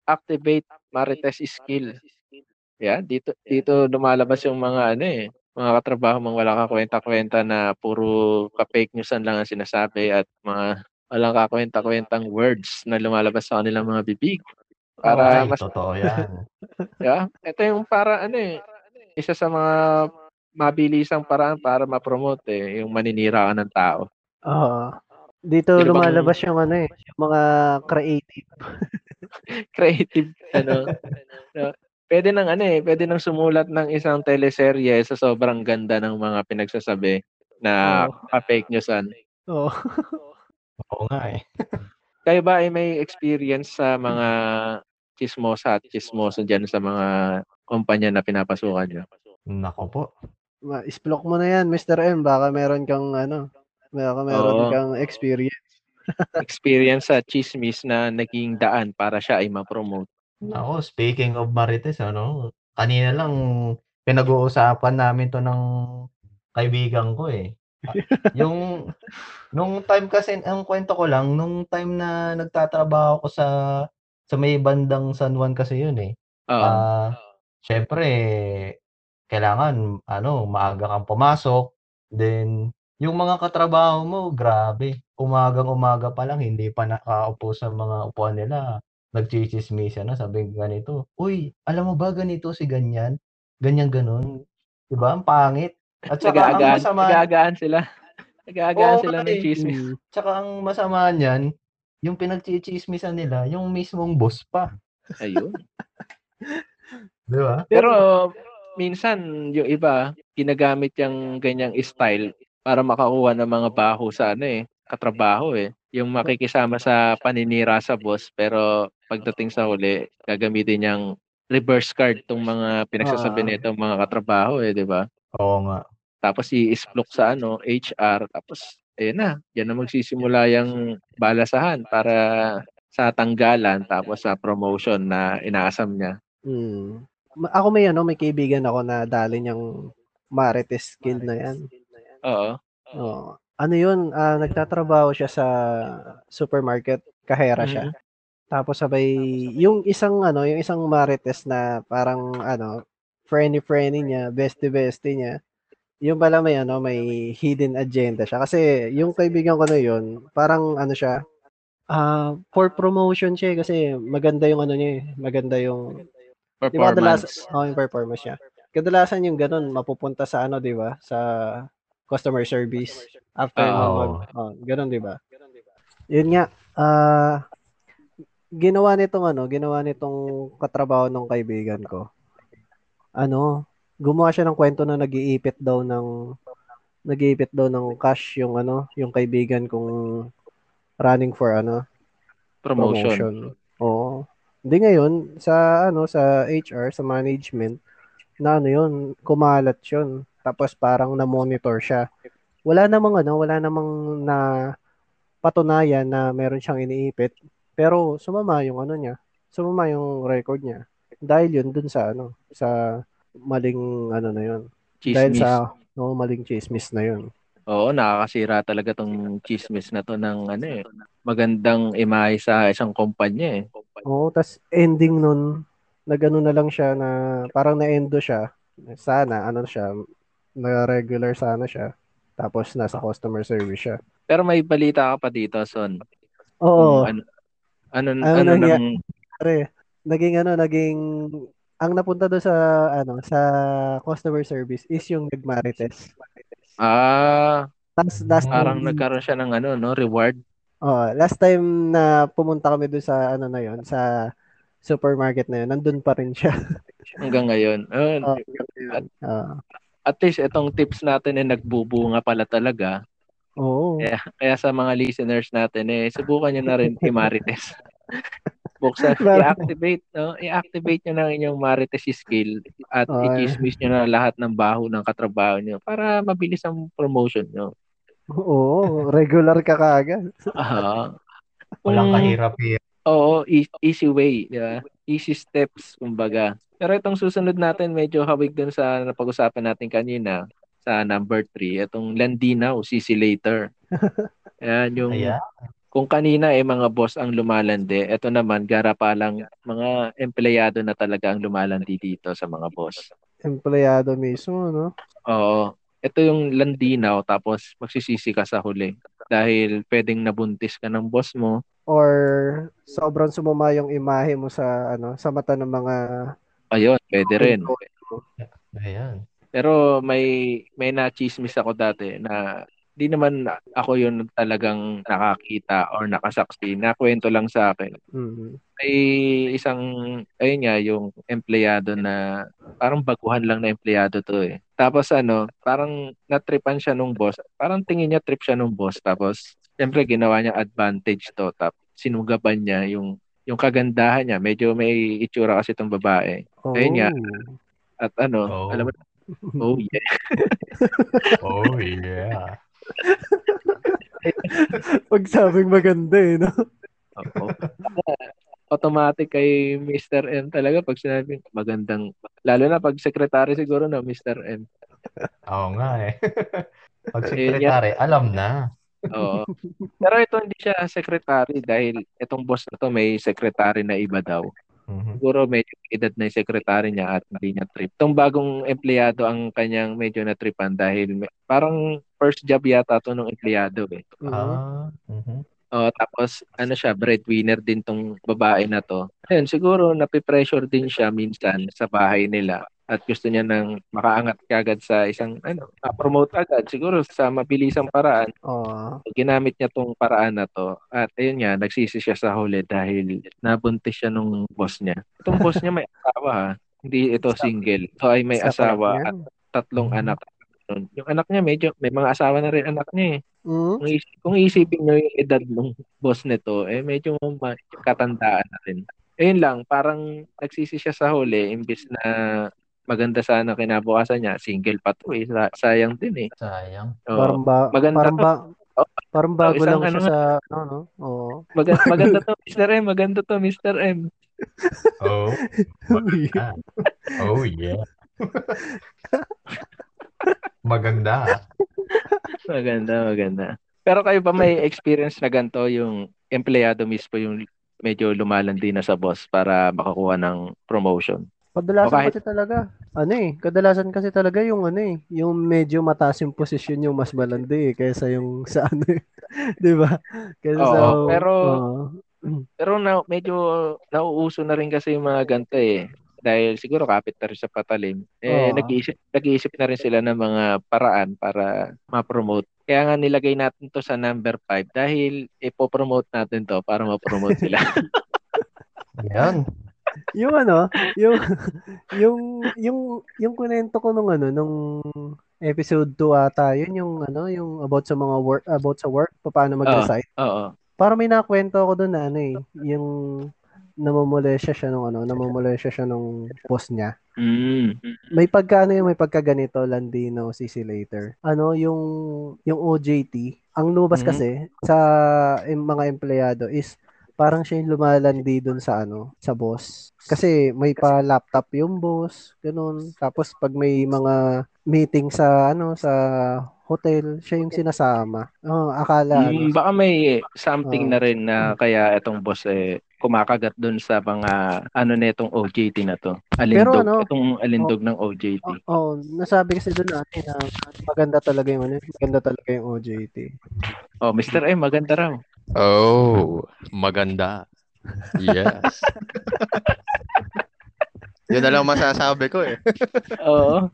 activate marites skill. Yeah, dito dito lumalabas yung mga ano eh, mga katrabaho mang wala kakwenta-kwenta na puro ka-fake newsan lang ang sinasabi at mga walang kakwenta-kwentang words na lumalabas sa kanilang mga bibig. Para Ay, mas totoo yan. Yeah, ito yung para ano eh, isa sa mga mabilisang paraan para ma-promote eh, yung maninira ka ng tao. Oo. Dito Sino bang- lumalabas yung ano eh, yung mga creative. Creative ano. no, pwede nang ano eh, pwede nang sumulat ng isang teleserye sa sobrang ganda ng mga pinagsasabi na Oo. ka-fake newsan. Oo. Oo nga eh. Kayo ba ay may experience sa mga chismosa at chismoso dyan sa mga kumpanya na pinapasukan nyo? Nako po. Ma, isplok mo na yan, Mr. M. Baka meron kang ano, baka meron Oo. kang experience. Experience sa chismis na naging daan para siya ay ma-promote. Nako, speaking of Marites, ano, kanina lang pinag-uusapan namin to ng kaibigan ko eh. Yung nung time kasi ang kwento ko lang nung time na nagtatrabaho ko sa sa may bandang San Juan kasi yun eh. Oo. Ah, syempre kailangan ano, maaga kang pumasok. Then yung mga katrabaho mo, grabe. Umagang-umaga pa lang hindi pa nakaupo sa mga upuan nila. Nagchichismisan na, sabi ganito, "Uy, alam mo ba ganito si ganyan? Ganyan ganun." 'Di ba? Ang pangit. At saka ang masama nag-aagaan sila. Nag-aagaan sila ng chismis. Mm. Tsaka ang masama niyan, yung pinagchichismisan nila, yung mismong boss pa. Ayun. 'Di ba? Pero minsan yung iba ginagamit yung ganyang style para makakuha ng mga baho sa ano eh, katrabaho eh. Yung makikisama sa paninira sa boss pero pagdating sa huli gagamitin niyang reverse card tong mga pinagsasabi nitong mga katrabaho eh, 'di ba? Oo nga. Tapos i-splok sa ano, HR tapos ayun na, diyan na magsisimula yung balasahan para sa tanggalan tapos sa promotion na inaasam niya. Mm. Ma- Ako may ano, may kaibigan ako na dali niyang Marites skill na yan. Oo. Oo. Ano yun, ah, nagtatrabaho siya sa supermarket, kahera siya. Mhm. Tapos sabay, yung isang ano, yung isang Marites na parang ano, friendly-friendly niya, bestie-bestie niya, yung pala may ano, may hidden agenda siya. Kasi yung kaibigan ko na yun, parang ano siya, ah, for promotion siya eh, kasi maganda yung ano niya eh, maganda yung Di ba kadalasan, Performance. oh, yung performance niya. Kadalasan yung ganun, mapupunta sa ano, di ba? Sa customer service. After mo mag, oh, ganun, di ba? Yun nga, ah, ginawa nitong ano, ginawa nitong katrabaho ng kaibigan ko. Ano, gumawa siya ng kwento na nag-iipit daw ng nag-iipit daw ng cash yung ano, yung kaibigan kong running for ano, Promotion. Oo. Hindi ngayon sa ano sa HR, sa management na ano 'yun, kumalat 'yun. Tapos parang na-monitor siya. Wala namang ano, wala namang na patunayan na meron siyang iniipit. Pero sumama yung ano niya, sumama yung record niya. Dahil yun dun sa ano, sa maling ano na yun. Dahil Chismis. sa no, maling chismis na yun. Oo, nakakasira talaga tong chismis na to ng ano eh. Magandang imahe sa isang kumpanya eh. Oo, tas ending nun, nagano na lang siya na parang na-endo siya. Sana, ano siya, na regular sana siya. Tapos nasa customer service siya. Pero may balita ka pa dito, Son. Oo. Ano, ano, Ano ano, nang, Pare, naging ano, naging ang napunta doon sa ano, sa customer service is yung nagmarites. ah, Last, last parang time, nagkaroon siya ng ano, no, reward. oh, last time na pumunta kami doon sa ano na yon, sa supermarket na yun, nandun pa rin siya. Hanggang ngayon. Ayun. Oh, at, Ah, at least itong tips natin eh nagbubunga pala talaga. Oo. Kaya, kaya sa mga listeners natin eh subukan niyo na rin i-marites. Buksan, i-activate, no? I-activate niyo na inyong marites skill at Oh, i-chismis niyo na lahat ng baho ng katrabaho niyo para mabilis ang promotion niyo. Oo, regular ka kaagad. Aha. Walang Kung- kahirap-hirap. Oo, e- easy way, di ba? Easy steps, kumbaga. Pero itong susunod natin, medyo hawig dun sa napag-usapan natin kanina, sa number 3, itong Landinaw, CC Later. Ayan, yung Ayan. kung kanina eh mga boss ang lumalandi, ito naman gara pa lang mga empleyado na talaga ang lumalandi dito sa mga boss. Empleyado mismo, no? Oo. Ito yung landinaw tapos magsisisi ka sa huli dahil pwedeng nabuntis ka ng boss mo Or sobrang sumama yung imahe mo sa ano, sa mata ng mga Ayun, pwede rin. Ayan. Pero may may na-chismis ako dati na di naman ako yun talagang nakakita or nakasaksi. Nakwento lang sa akin. Mhm. May isang, ayun nga, yung empleyado na parang baguhan lang na empleyado to eh. Tapos ano, parang natripan siya nung boss. Parang tingin niya trip siya nung boss. Tapos, siyempre ginawa niya advantage to. Tapos, sinugaban niya yung yung kagandahan niya. Medyo may itsura kasi itong babae. Ayun nga. At ano, Oh. alam mo, oh yeah. Oh, yeah. Pag sabing maganda eh, no? Oo. Automatic kay Mr. M talaga pag sinabing magandang, lalo na pag secretary siguro na Mr. M. Oo nga eh. Pag secretary, alam na. Oo. Pero ito hindi siya secretary dahil itong boss na to may secretary na iba daw. Mhm. Siguro medyo edad na yung secretary niya at hindi niya trip. Itong bagong empleyado ang kanyang medyo natripan dahil may- parang first job yata to ng empleyado eh. Ah, mhm. Oh, tapos ano siya, breadwinner din tong babae na to. Ayun, siguro napipressure din siya minsan sa bahay nila at gusto niya nang makaangat kagad sa isang ano, promote agad siguro sa mabilisang paraan. Oo. Ginamit niya tong paraan na to at ayun nga, nagsisi siya sa huli dahil nabuntis siya nung boss niya. Itong boss niya may asawa ha. Hindi ito single. So ay may Sa asawa at tatlong Mhm. anak. Yung anak niya medyo may mga asawa na rin anak niya eh. Mhm. Kung, is- kung isipin nyo yung edad ng boss nito, eh medyo katandaan na rin. Ayun lang, parang nagsisi siya sa huli, imbis na maganda sana kinabukasan niya, single pa to eh. Sa- Sayang din eh. Sayang. Oo. Parang ba, maganda parang to. ba, Oh, parang bago lang siya ano sa ano, no? Oo. Maga- maganda to, Mr. M. Maganda to, Mr. M. Oh, maganda. Oh, yeah. Maganda. Maganda, maganda. Pero kayo ba may experience na ganito yung empleyado mismo yung medyo lumalandi na sa boss para makakuha ng promotion? Kadalasan O kahit- kasi talaga, ano eh, kadalasan kasi talaga yung ano eh, yung medyo mataas yung posisyon yung mas malandi eh, kaysa yung sa ano eh. 'Di ba? Kaysa Oo, sa, pero- oo. Pero na, medyo nauuso na rin kasi yung mga ganito eh. Dahil siguro kapit na rin sa patalim. Eh, Oo. nag-iisip, nag-iisip na rin sila ng mga paraan para ma-promote. Kaya nga nilagay natin to sa number 5 dahil ipopromote natin to para ma-promote sila. Yan. Yung ano, yung yung yung yung kunento ko nung ano nung episode 2 ata, yun yung ano, yung about sa mga work about sa work, paano mag-resign. Oo. Para may nakwento ako doon na ano eh, yung namumulesya siya nung ano, namumulesya siya nung boss niya. Mm. May pagka ano yung may pagka ganito, Landino, CC later. Ano yung yung OJT, ang lumabas Mhm. kasi sa mga empleyado is parang siya yung lumalandi dun sa ano, sa boss. Kasi may pa laptop yung boss, ganun. Tapos pag may mga meeting sa ano sa hotel, siya yung sinasama. Oh, akala ano. Mm, baka may something Oo. na rin na kaya itong boss eh kumakagat doon sa mga ano nitong OJT na to. Alindog, ano, itong alindog ng OJT. Oh, nasabi kasi doon natin na maganda talaga yung ano, maganda talaga yung OJT. Oh, Mr. M, maganda raw. Oh, maganda. Yes. Yun na lang masasabi ko eh. Oo.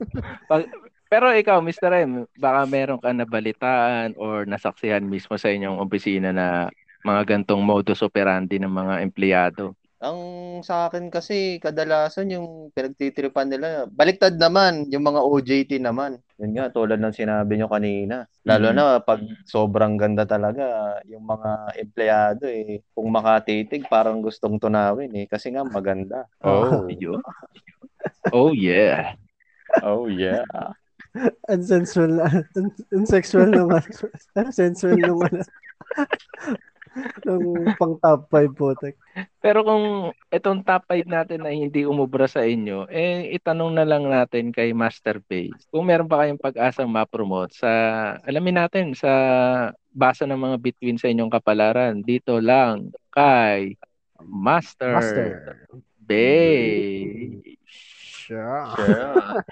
Pag, pero ikaw, Mr. M, baka meron ka nabalitaan or nasaksihan mismo sa inyong opisina na mga gantong modus operandi ng mga empleyado. Ang sa akin kasi kadalasan yung pinagtitripan nila, baliktad naman yung mga OJT naman. Yun nga, tulad ng sinabi nyo kanina. Lalo Mhm. na pag sobrang ganda talaga, yung mga empleyado eh, kung makatitig, parang gustong tunawin eh, kasi nga maganda. Oh, Yun. Oh, yeah. oh yeah. Ang sensual na, ang, ang sexual nung pang top 5 po. tek. Pero kung itong top 5 natin na hindi umubra sa inyo, eh itanong na lang natin kay Master Base. Kung meron pa kayong pag-asang ma-promote sa, alamin natin, sa basa ng mga between sa inyong kapalaran, dito lang kay Master, Master. Base. Siya. Yeah.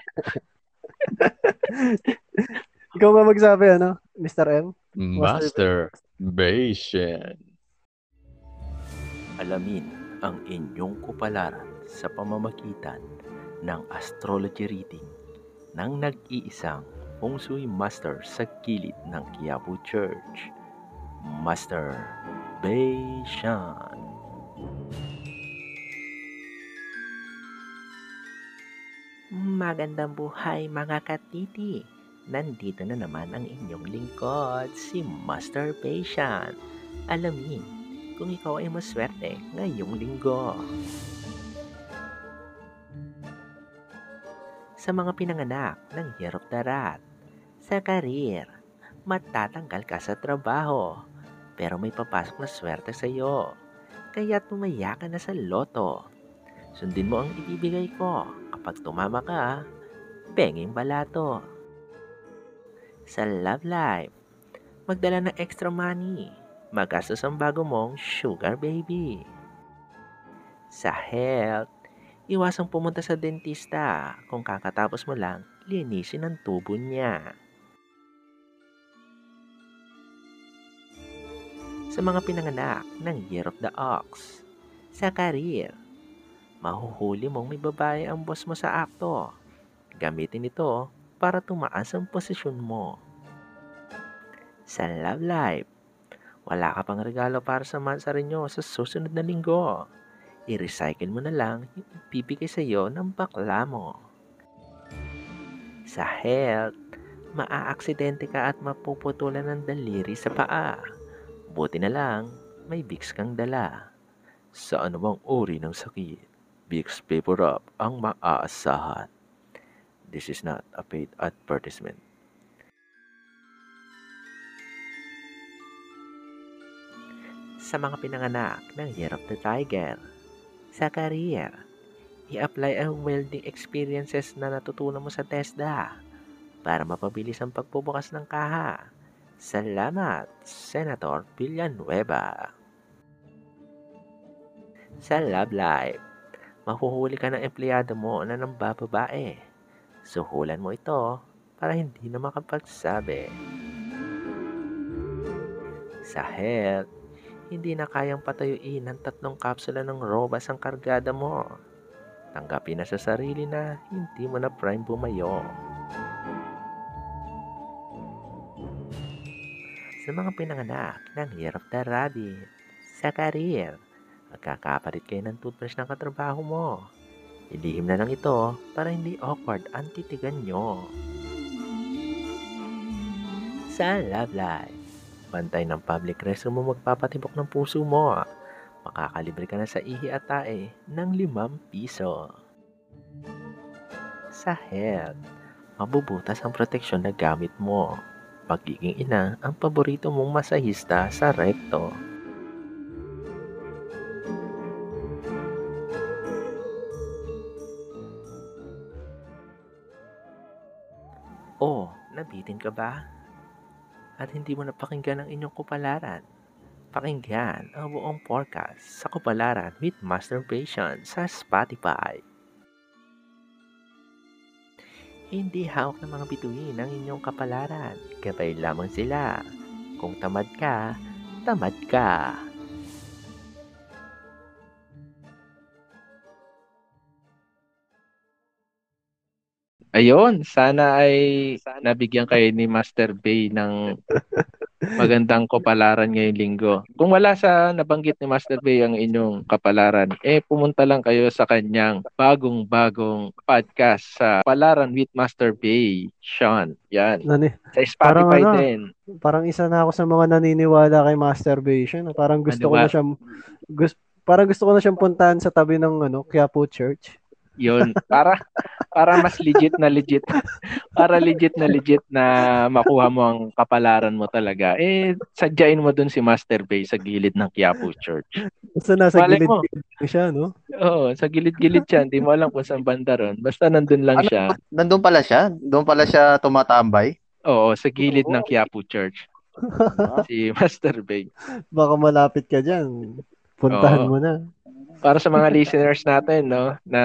Ikaw ba magsabi, ano, Mr. M? Master Bastion. Alamin ang inyong kupalaran sa pamamagitan ng astrology reading ng nag-iisang feng shui master sa gilid ng Quiapo Church, Master Beishan. Magandang buhay mga katiti! Nandito na naman ang inyong lingkod, si Master Patient. Alamin kung ikaw ay maswerte ngayong linggo. Sa mga pinanganak ng hirap darat, sa karir, matatanggal ka sa trabaho, pero may papasok na swerte sa iyo. Kaya tumaya ka na sa loto. Sundin mo ang ibibigay ko kapag tumama ka, penging balato. Sa love life, magdala ng extra money. Magastos ang bago mong sugar baby. Sa health, iwasang pumunta sa dentista kung kakatapos mo lang linisin ang tubo niya. Sa mga pinanganak ng Year of the Ox, sa career, mahuhuli mong may babae ang boss mo sa akto. Gamitin ito para tumaas ang posisyon mo. Sa love life, wala ka pang regalo para sa mansari nyo sa susunod na linggo. I-recycle mo na lang yung ibibigay sa iyo ng bakla mo. Sa health, maaaksidente ka at mapuputulan ng daliri sa paa. Buti na lang, may Vicks kang dala. Sa anumang uri ng sakit, Vicks Vapor Up ang maaasahan. This is not a paid advertisement. Sa mga pinanganak ng Year of the Tiger, sa career, i-apply ang welding experiences na natutunan mo sa TESDA para mapabilis ang pagbubukas ng kaha. Salamat, Senator Villanueva. Sa love life, mahuhuli ka ng empleyado mo na ng bababae. Suhulan mo ito para hindi na makapagsabi. Sa health, hindi na kayang patayuin ng tatlong kapsula ng robas ang kargada mo. Tanggapin na sa sarili na hindi mo na prime bumayo. Sa mga pinanganak ng Year of the Rabbit, sa career, magkakapalit kayo ng toothbrush ng katrabaho mo. Ilihim na lang ito para hindi awkward ang titigan nyo. Sa love life, bantay ng public restroom mo magpapatibok ng puso mo. Makakalibre ka na sa ihi at tae ng limang piso. Sa health, mabubutas ang proteksyon na gamit mo. Magiging ina ang paborito mong masahista sa rekto. Nabitin ka ba? At hindi mo napakinggan ang inyong kupalaran? Pakinggan ang buong podcast sa Kupalaran with Masturbation sa Spotify. Hindi hawak ng mga bituin ang inyong kapalaran. Gabay lamang sila. Kung tamad ka, tamad ka. Ayun, sana ay nabigyan kayo ni Master Bay ng magandang kapalaran ngayong linggo. Kung wala sa nabanggit ni Master Bay ang inyong kapalaran, eh pumunta lang kayo sa kanyang bagong-bagong podcast sa Palaran with Master Bay, Sean. Yan. Nani, Sa parang Spotify ano, din. Parang isa na ako sa mga naniniwala kay masturbation. Parang gusto ko Maniwa- na siyang gusto, parang gusto ko na siyang puntahan sa tabi ng ano, Quiapo Church. Yun. Para para mas legit na legit. para legit na legit na makuha mo ang kapalaran mo talaga. Eh, sadyain mo dun si Master Bay sa gilid ng Quiapo Church. Basta nasa Malay mo. gilid siya, no? Oo, sa gilid-gilid siya. Hindi mo alam kung saan banda ron. Basta nandun lang Ano, siya. nandun pala siya? Doon pala siya tumatambay? Oo, sa gilid ng Quiapo Church. si Master Bay. Baka malapit ka dyan. Puntahan Oo. mo na. Para sa mga listeners natin, no, na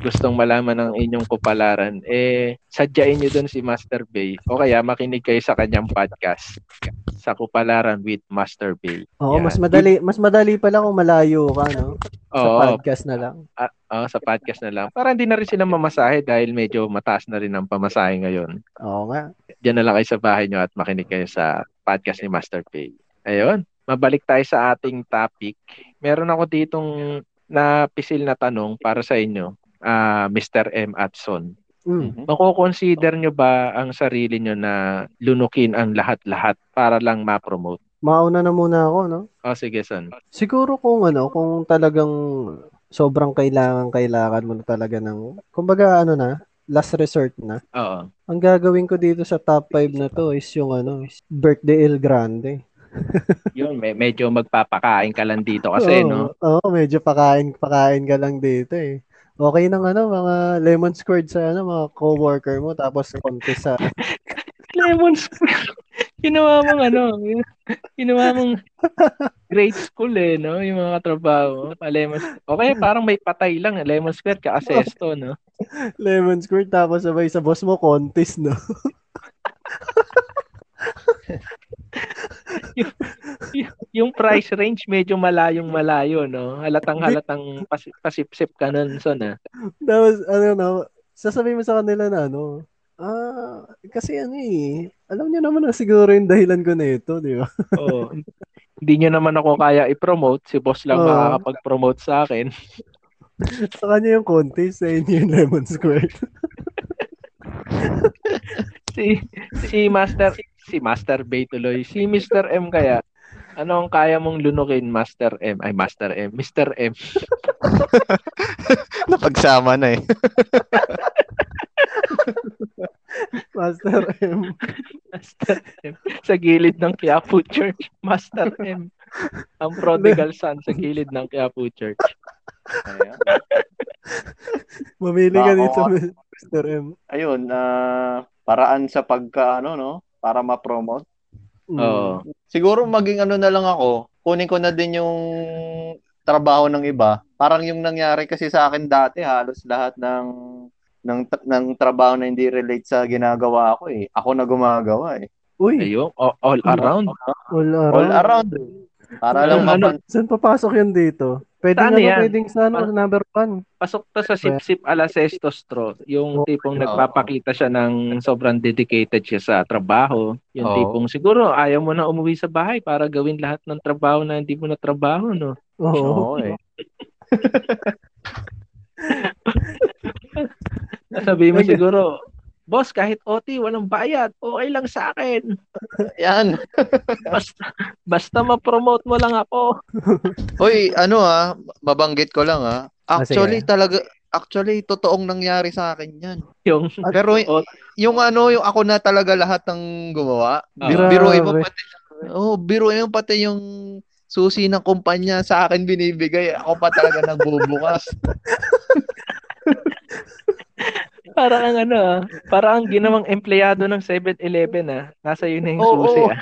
gustong malaman ng inyong kupalaran, eh, sadyain nyo dun si Master Bay o kaya makinig kayo sa kanyang podcast sa Kupalaran with Master Bay. Oo, Yan. mas madali, mas madali pala kung malayo ka, no? Sa Oo. podcast na lang. Ah, oo, sa podcast na lang. Para hindi na rin sila mamasahe dahil medyo mataas na rin ang pamasahe ngayon. Oo nga. Diyan na lang kayo sa bahay nyo at makinig kayo sa podcast ni Master Pay. Ayun, mabalik tayo sa ating topic. Meron ako ditong napisil na tanong para sa inyo, ah, Mr. M. at Son. Mm. Mako-consider nyo ba ang sarili nyo na lunukin ang lahat-lahat para lang ma-promote? Mauna na muna ako, no? O sige, Son. Siguro kung ano, kung talagang sobrang kailangan kailangan mo na talaga ng kumbaga ano na, last resort na. Oo. Ang gagawin ko dito sa top 5 na to is yung ano, birthday El Grande. Yun, me- medyo magpapakain ka lang dito kasi, Oo, no? Oo, medyo pakain pakain ka lang dito eh. Okay ng ano, mga lemon squared sa ano, mga coworker mo tapos konti sa Lemon square. Ginawa mong ano, ginawa mong grade school eh, no? Yung mga trabaho. Pa lemon Okay, parang may patay lang. eh. Lemon square ka asesto, no? lemon squared tapos sabay sa boss mo contest, no? Yung, yung- yung price range medyo malayong malayo, no? Halatang halatang pas, pasipsip ka nun, son, ah. Tapos, ano, no, sasabihin mo sa kanila na, ano, ah, kasi ano eh, alam niyo naman na siguro yung dahilan ko na ito, di ba? Oo. Hindi nyo naman ako kaya i-promote. Si boss lang Oo. makakapag-promote sa akin. sa kanya yung contest, sa inyo yung lemon squared. si si Master si Master Bay tuloy. Si Mr. M kaya ano ang kaya mong lunukin, Master M? Ay, Master M. Mr. M. Napagsama na eh. Master M. Master M. Sa gilid ng Quiapo Church. Master M. Ang prodigal son sa gilid ng Quiapo Church. Ayan. Mamili ka dito. Mr. M. Ayun, ah, paraan sa pagka ano no, para ma-promote. Mm. Oo. Siguro maging ano na lang ako, kunin ko na din yung trabaho ng iba. Parang yung nangyari kasi sa akin dati, halos lahat ng ng ng trabaho na hindi relate sa ginagawa ko eh. Ako na gumagawa eh. Uy, Ayun, all, all around. all around. All around. Para lang Ano- mapan- Saan papasok yun dito? Pwede Saan ano, yan? pwedeng sa ano, number one. Pasok to sa sip-sip ala sestostro. Yung tipong Oo. nagpapakita siya ng sobrang dedicated siya sa trabaho. Yung Oo. tipong siguro ayaw mo na umuwi sa bahay para gawin lahat ng trabaho na hindi mo na trabaho, no? Oo. Oo eh. Sabihin mo siguro, Boss, kahit OT, walang bayad. Okay lang sa akin. Yan. Basta, basta ma-promote mo lang ako. Hoy, ano ah, mabanggit ko lang ah. Ah. Actually, talaga, actually, totoong nangyari sa akin yan. Yung, Pero y- o- yung ano, yung ako na talaga lahat ng gumawa. Bi- Grabe. biruin mo pati. Oh, biruin mo pati yung susi ng kumpanya sa akin binibigay. Ako pa talaga nagbubukas. Para ang ano, ah, para ang ginawang empleyado ng 7-Eleven ah. Nasa yun na yung susi ah.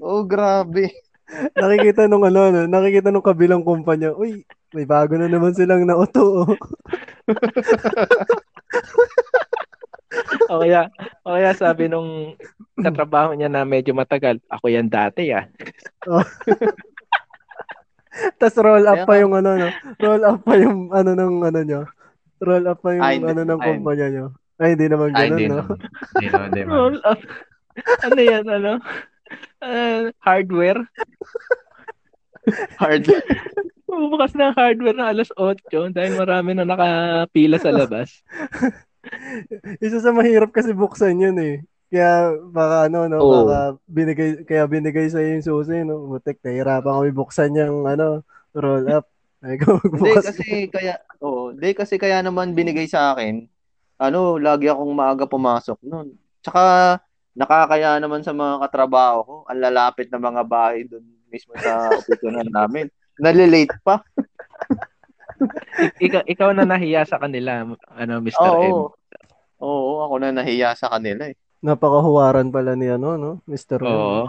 Oh, grabe. nakikita nung ano, ano, nakikita nung kabilang kumpanya, uy, may bago na naman silang nauto. oh." O kaya, o kaya sabi nung katrabaho niya na medyo matagal, ako yan dati ah. Oh. Tapos roll up pa yung ano, no? Roll up pa yung ano ng ano nyo. Roll up pa yung Ay, ano ng ay, kumpanya nyo. Ay, hindi naman Ay, ganun, hindi no? Hindi naman, hindi naman. Roll up. Ano yan, ano? Ah, hardware? Hard. Bubukas na ang hardware na alas 8 dahil marami na nakapila sa labas. Isa sa mahirap kasi buksan yun eh. Kaya baka ano, no, Oo. baka binigay, kaya binigay sa yung susi, no? Butik, nahirapan kami buksan yung ano, roll up. Ay, Hindi kasi kaya oh, hindi kasi kaya naman binigay sa akin. Ano, lagi akong maaga pumasok noon. Tsaka nakakaya naman sa mga katrabaho ko, ang lalapit na mga bahay doon mismo sa opisina namin. Nalilate pa. ikaw, ikaw na nahiya sa kanila, ano, Mr. M. Oo. Oo, ako na nahiya sa kanila eh. Napakahuwaran pala ni ano, no? Mr. M. Oo.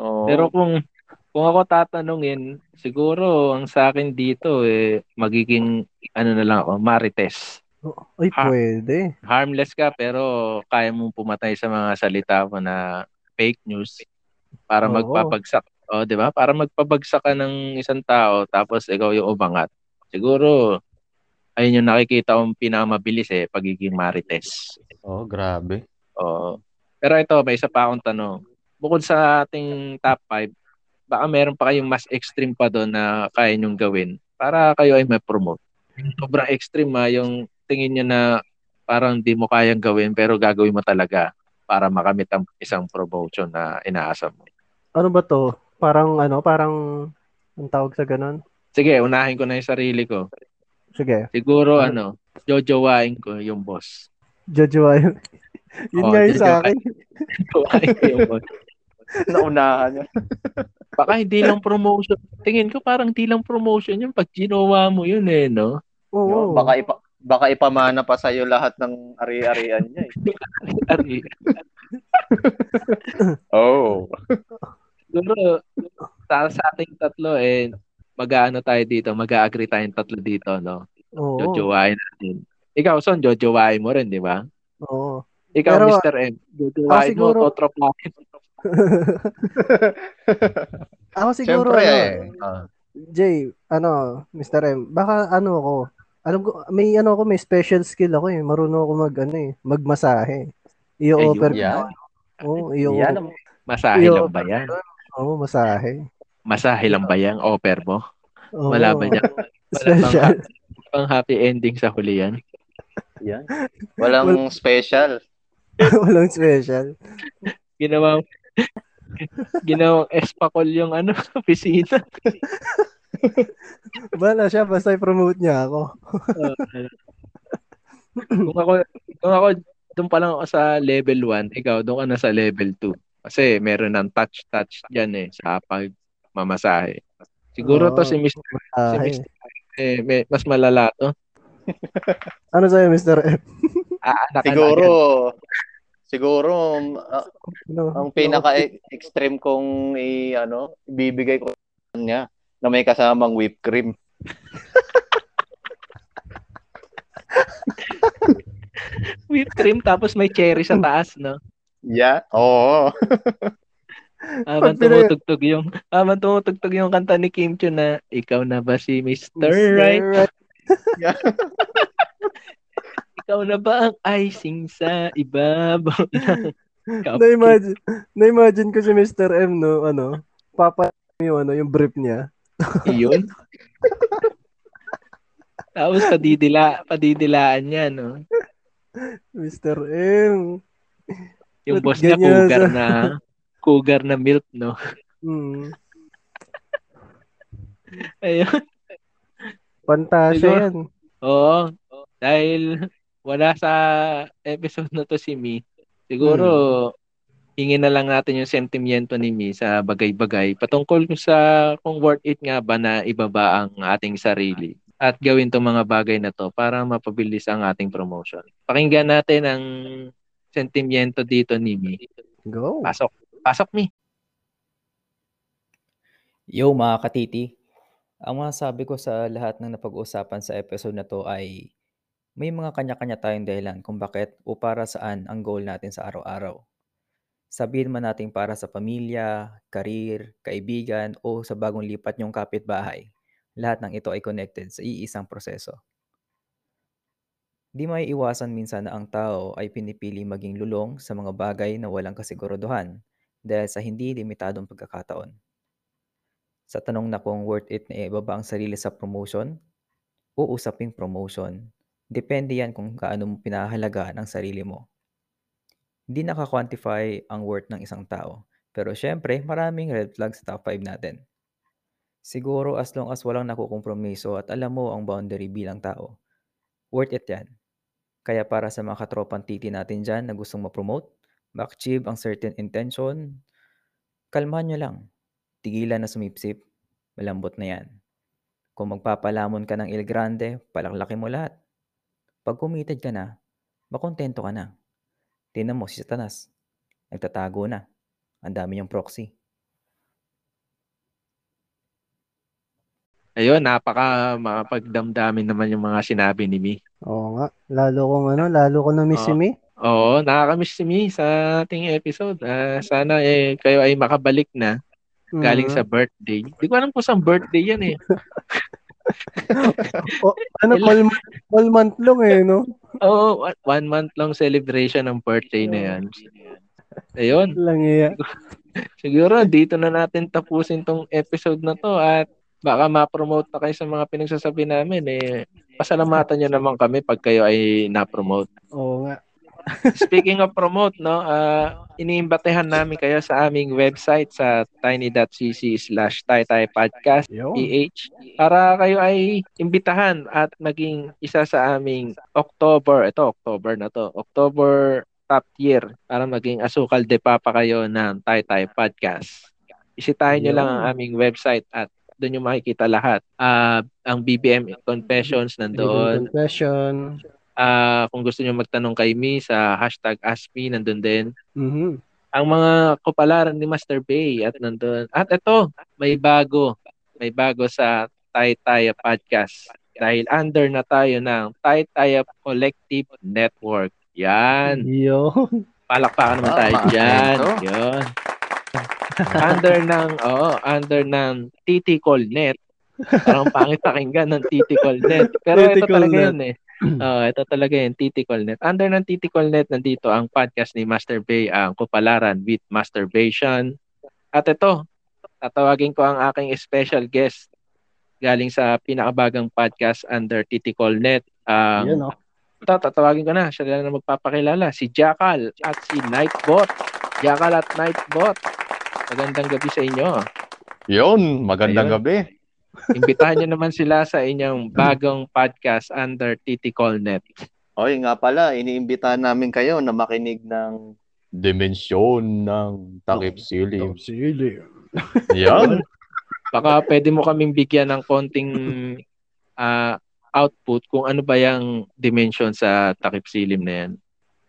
Oo. Pero kung kung ako tatanungin, siguro ang sa akin dito eh magiging ano na lang ako, marites. Ay, Ha- pwede. Harmless ka pero kaya mong pumatay sa mga salita mo na fake news para Oo. magpapagsak. O, 'di ba? Para magpabagsak ka ng isang tao tapos ikaw yung umangat. Siguro ayun yung nakikita kong pinakamabilis eh, pagiging marites. Oh, grabe. Oo. Pero ito, may isa pa akong tanong. Bukod sa ating top 5, baka meron pa kayong mas extreme pa doon na kaya nyong gawin para kayo ay ma-promote. Yung Sobrang extreme ha, yung tingin nyo na parang di mo kayang gawin pero gagawin mo talaga para makamit ang isang promotion na inaasa mo. Ano ba to? Parang ano, parang ang tawag sa ganun? Sige, unahin ko na yung sarili ko. Sige. Siguro ano, jojowain ko yung boss. Jojo yun. Oo, nga yung sa jojowain. akin. Jojowain ko yung boss. Naunahan niya. Baka hindi lang promotion. Tingin ko parang hindi lang promotion yun pag ginawa mo yun eh, no? Oo. Baka ipa baka ipamana pa sa lahat ng ari-arian niya eh. Ari. Oh. Siguro, sa, sa ating tatlo eh, mag-ano tayo dito, mag-agree tayong tatlo dito, no? Oo. Jojowain natin. Ikaw, Son, jojowain mo rin, di ba? Oo. Ikaw, Pero, Mr. M, jojowain ako siguro- mo, totropahin. Ako siguro, Siyempre ano, eh. Ah. Jay, ano, Mr. M, baka ano ako, alam ko, may ano ako, may special skill ako eh. Marunong ako mag, ano eh, magmasahe. I-offer ko. Yan. Oo, i-offer. Yan ang Masahe lang ba yan? Oo, masahe. Masahe lang ba yan? Offer mo? Oo. Wala ba yan? Wala Special. bang, pang happy ending sa huli yan? Yan. Walang special. Walang special. Ginawa ginawang espakol yung ano, opisina. Bala siya, basta i-promote niya ako. kung ako, kung ako, doon pa lang ako sa level 1, ikaw doon ka na sa level 2. Kasi meron ng touch-touch dyan eh, sa pagmamasahe. Siguro to Oo, si Mr. Si masahe. Mr. Eh, may, mas malala to. Ano sa'yo, Mr. M? Ah, Siguro siguro Ano? ang pinaka-extreme kong i ano, ibibigay ko kanya na may kasamang whipped cream. whipped cream tapos may cherry sa taas, no? Yeah. Oo. Habang tumutugtog yung habang tumutugtog yung kanta ni Kim Chiu na ikaw na ba si Mr. Mr. Right? Right. Ikaw na ba ang icing sa ibabaw ng? Na-imagine, na-imagine ko si Mr. M, no, ano, papa yung, ano, yung brief niya. Iyon. Tapos padidila, padidilaan niya, no? Mr. M. Yung boss niya cougar sa- na cougar na milk, no? Hmm. Ayun. Pantasya yan. Oo. Dahil wala sa episode na to si Mi. Siguro hingin na lang natin yung sentimiento ni Mi sa bagay-bagay patungkol sa kung worth it nga ba na ibaba ang ating sarili. at gawin tong mga bagay na to para mapabilis ang ating promotion. Pakinggan natin ang sentimiento dito ni Mi. Go. Pasok. Pasok, Mi. Yo mga katiti, ang masasabi ko sa lahat ng napag-usapan sa episode na to ay may mga kanya-kanya tayong dahilan kung bakit o para saan ang goal natin sa araw-araw. Sabihin man natin para sa pamilya, karir, kaibigan o sa bagong lipat niyong kapitbahay. Lahat ng ito ay connected sa iisang proseso. Di may iwasan minsan na ang tao ay pinipili maging lulong sa mga bagay na walang kasiguraduhan dahil sa hindi limitadong pagkakataon. Sa tanong na kung worth it na ibaba ang sarili sa promotion o usaping promotion, depende yan kung gaano mo pinahalagaan ang sarili mo. Hindi naka-quantify ang worth ng isang tao, pero syempre maraming red flags sa top 5 natin. Siguro as long as walang nakukompromiso at alam mo ang boundary bilang tao, worth it yan. Kaya para sa mga katropang titi natin dyan na gustong ma-promote, ma-achieve ang certain intention, kalmahan nyo lang. Tigilan na sumipsip, malambot na yan. Kung magpapalamon ka ng Il Grande, palaklaki mo lahat. Pag committed ka na, makontento ka na. Tinan mo si Satanas, nagtatago na. Ang dami niyang proxy. Ayun, napaka mapagdamdamin naman yung mga sinabi ni Mi. Oo nga. Lalo kong ano, lalo ko na-miss si Oo. Mi. Oo, nakakamiss si Mi sa ating episode. Ah, sana eh, kayo ay makabalik na galing Mhm. sa birthday. Hindi ko alam kung saan birthday yan eh. O, ano, all, month- all month long eh, no? Oo, one- one month long celebration ng birthday na yan. Ayun. Lang iya. Siguro dito na natin tapusin tong episode na to at baka ma-promote na kayo sa mga pinagsasabi namin eh. Pasalamatan nyo naman kami pag kayo ay na-promote. Oo nga. Speaking of promote, no, uh, iniimbatehan namin kayo sa aming website sa tiny.cc slash podcast PH para kayo ay imbitahan at maging isa sa aming October, ito October na to, October top tier para maging asukal de papa kayo ng Taytay Podcast. Isitahin nyo lang ang aming website at doon yung makikita lahat. Ah, ang BBM Confessions nandoon. Confession. Ah, kung gusto niyo magtanong kay Mi sa hashtag AskMe, nandun din. Mhm. Ang mga kupalaran ni Master Bay at nandun. At ito, may bago. May bago sa Taytaya Podcast. Dahil under na tayo ng Taytaya Collective Network. Yan. Yun. Palakpakan naman tayo maayos dyan. Yun. under ng, oo, under ng TT Net. Parang pangit pakinggan ng TT Net. Pero ito talaga Net. yun eh. Oo, ito talaga yun, TT Net. Under ng TT Net, nandito ang podcast ni Master Bay, ang Kupalaran with Masturbation. At ito, tatawagin ko ang aking special guest galing sa pinakabagang podcast under TT Net. Ang Yan, oh. ito, tatawagin ko na. Siya na magpapakilala. Si Jackal at si Nightbot. Jackal at Nightbot. Magandang gabi sa inyo. Yun, magandang Ayun. gabi. Imbitahan nyo naman sila sa inyong bagong podcast under TT Net. Oy, nga pala, iniimbitahan namin kayo na makinig ng Dimensyon ng Takip Silim. Silim. Yan. Baka pwede mo kaming bigyan ng konting ah, output kung ano ba yung dimension sa takip silim na yan.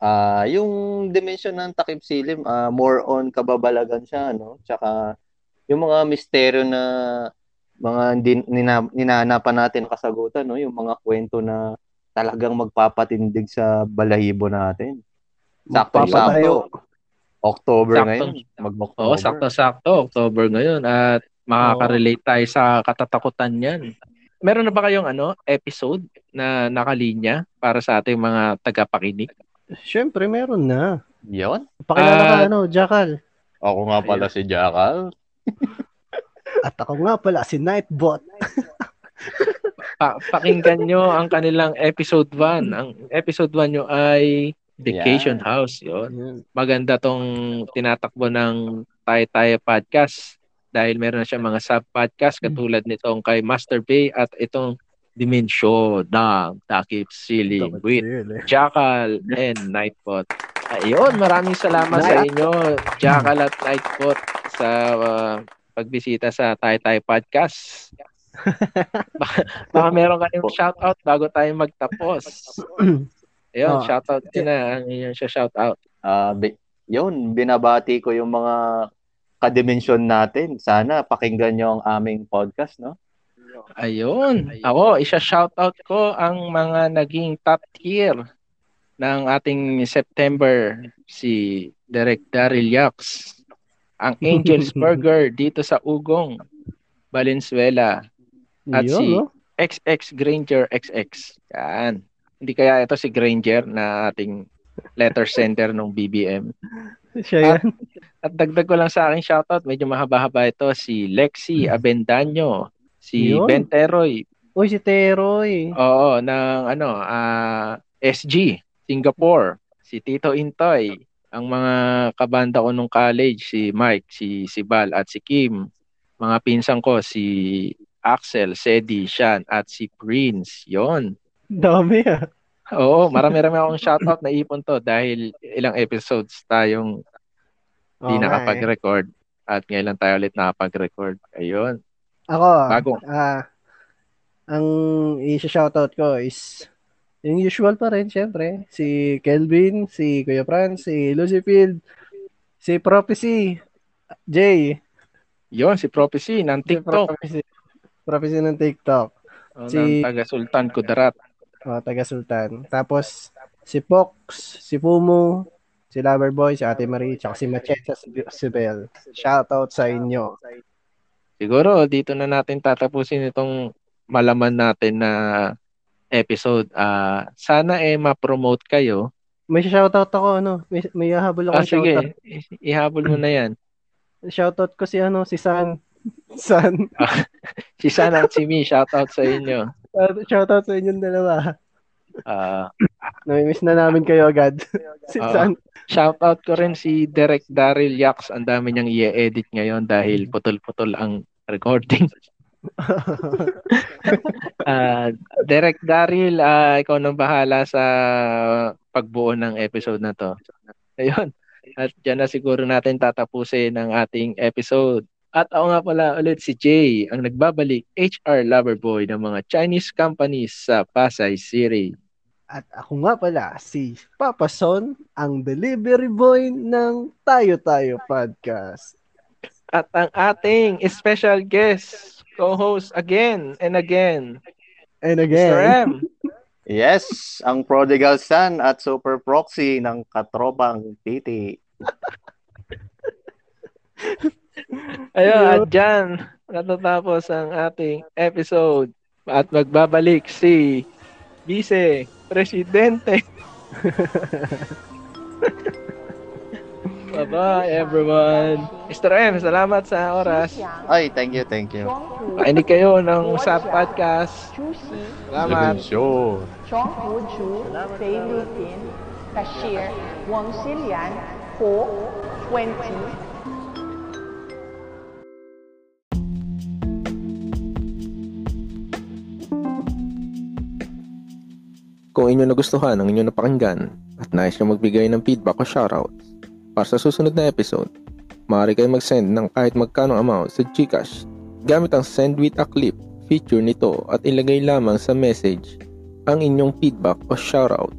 Ah, yung dimension ng Takip Silim, ah, more on kababalagan siya, no? Tsaka yung mga misteryo na mga hindi nina, ninahanapan natin kasagutan, no? Yung mga kwento na talagang magpapatindig sa balahibo natin. Sakto-sakto. October Sakto. ngayon. Mag-October. Oo, sakto-sakto. October ngayon. At makaka-relate tayo sa katatakutan yan. Meron na ba kayong ano, episode na nakalinya para sa ating mga tagapakinig? Siyempre, meron na. Yon. Pakilala ka, Ah, ano, Jackal. Ako nga pala si Jackal. At ako nga pala, si Nightbot. Pa- pakinggan nyo ang kanilang episode 1. Ang episode 1 nyo ay Vacation House. Yun. Maganda tong tinatakbo ng Tayo Tayo Podcast dahil meron na siya mga sub-podcast katulad nitong kay Master Bay at itong Dimensyon ng Takip Siling with Jackal and Nightbot. Ayun, maraming salamat sa inyo, Jackal at Nightbot sa uh, pagbisita sa Tayo Tayo Podcast. baka, baka meron kayong shoutout bago tayo magtapos. Ayun, Ah. shoutout ko na ang inyong siya shoutout. Ah, bi- yun, binabati ko yung mga kadimensyon natin. Sana pakinggan nyo ang aming podcast, no? Ayun. Ako, isa-shoutout ko ang mga naging top tier ng ating September si Derek Daryl Yax. Ang Angel's Burger dito sa Ugong, Valenzuela. At Yun, si no? XX Granger XX. Yan. Hindi kaya ito si Granger na ating letter sender ng BBM. Siya yan. At dagdag ko lang sa akin shoutout, medyo mahaba-haba ito, si Lexi Abendaño, si Yun. Ben Teroy, Uy, si Teroy. oo, ng ano, ah, SG, Singapore, si Tito Intoy, ang mga kabanda ko nung college, si Mike, si si Bal at si Kim, mga pinsan ko, si Axel, Sedi, Shan, at si Prince. Yon. Dami ah. Oo, marami-rami akong shoutout na ipon to dahil ilang episodes tayong Oo di nga eh. nakapag-record at ngayon lang tayo ulit nakapag-record. Ayun. Ako, Bago. ah, ang i-shoutout ko is yung usual pa rin, syempre. Si Kelvin, si Kuya Franz, si Lucy Field, si Prophecy, Jay. Yon, si Prophecy ng Si TikTok. Prophecy, Prophecy ng TikTok. Oh, si ng taga Sultan Kudarat. oh, taga Sultan. Tapos, si Pox, si Pumo, si Loverboy, si Ate Marie, tsaka si Macheta, si, si Bel. Shoutout sa inyo. Siguro dito na natin tatapusin itong malaman natin na episode. Ah, sana eh ma-promote kayo. May shoutout ako, ano, may, may hahabol ako Ah, sige, shoutout. I- ihabol mo na yan. Shoutout ko si ano, si San. San. Si Sana at si Mi, shoutout sa inyo. Shoutout sa inyong dalawa. Ah, Namimiss na namin kayo agad. si Oo. San. Shoutout ko rin si Derek Daryl Yax. Ang dami niyang i-edit ngayon dahil putol-putol ang recording. Ah, Derek Daryl, ah, ikaw nang bahala sa pagbuo ng episode na to. Ayun. At dyan na siguro natin tatapusin ang ating episode. At ako nga pala ulit si Jay, ang nagbabalik HR lover boy ng mga Chinese companies sa Pasay City. At ako nga pala si Papa Son, ang delivery boy ng Tayo Tayo Podcast. At ang ating special guest, co-host again and again, And Mr. again, M. Yes, ang prodigal son at super proxy ng katropang titi. Ayun, at dyan, natatapos ang ating episode. At magbabalik si Vice Presidente. Bye-bye, everyone. Mr. M, salamat sa oras. Ay, thank you, thank you. Painig kayo ng sa podcast. Salamat. Show. Chong Hu Ju, Fei Lutin, Kashir, Wang Silian, Ho, 20, Kung inyo nagustuhan ang inyo napakinggan at nais nyo magbigay ng feedback o shoutout, para sa susunod na episode, maaari kayo mag-send ng kahit magkano amount sa Gcash gamit ang Send with a Clip feature nito at ilagay lamang sa message ang inyong feedback o shoutout.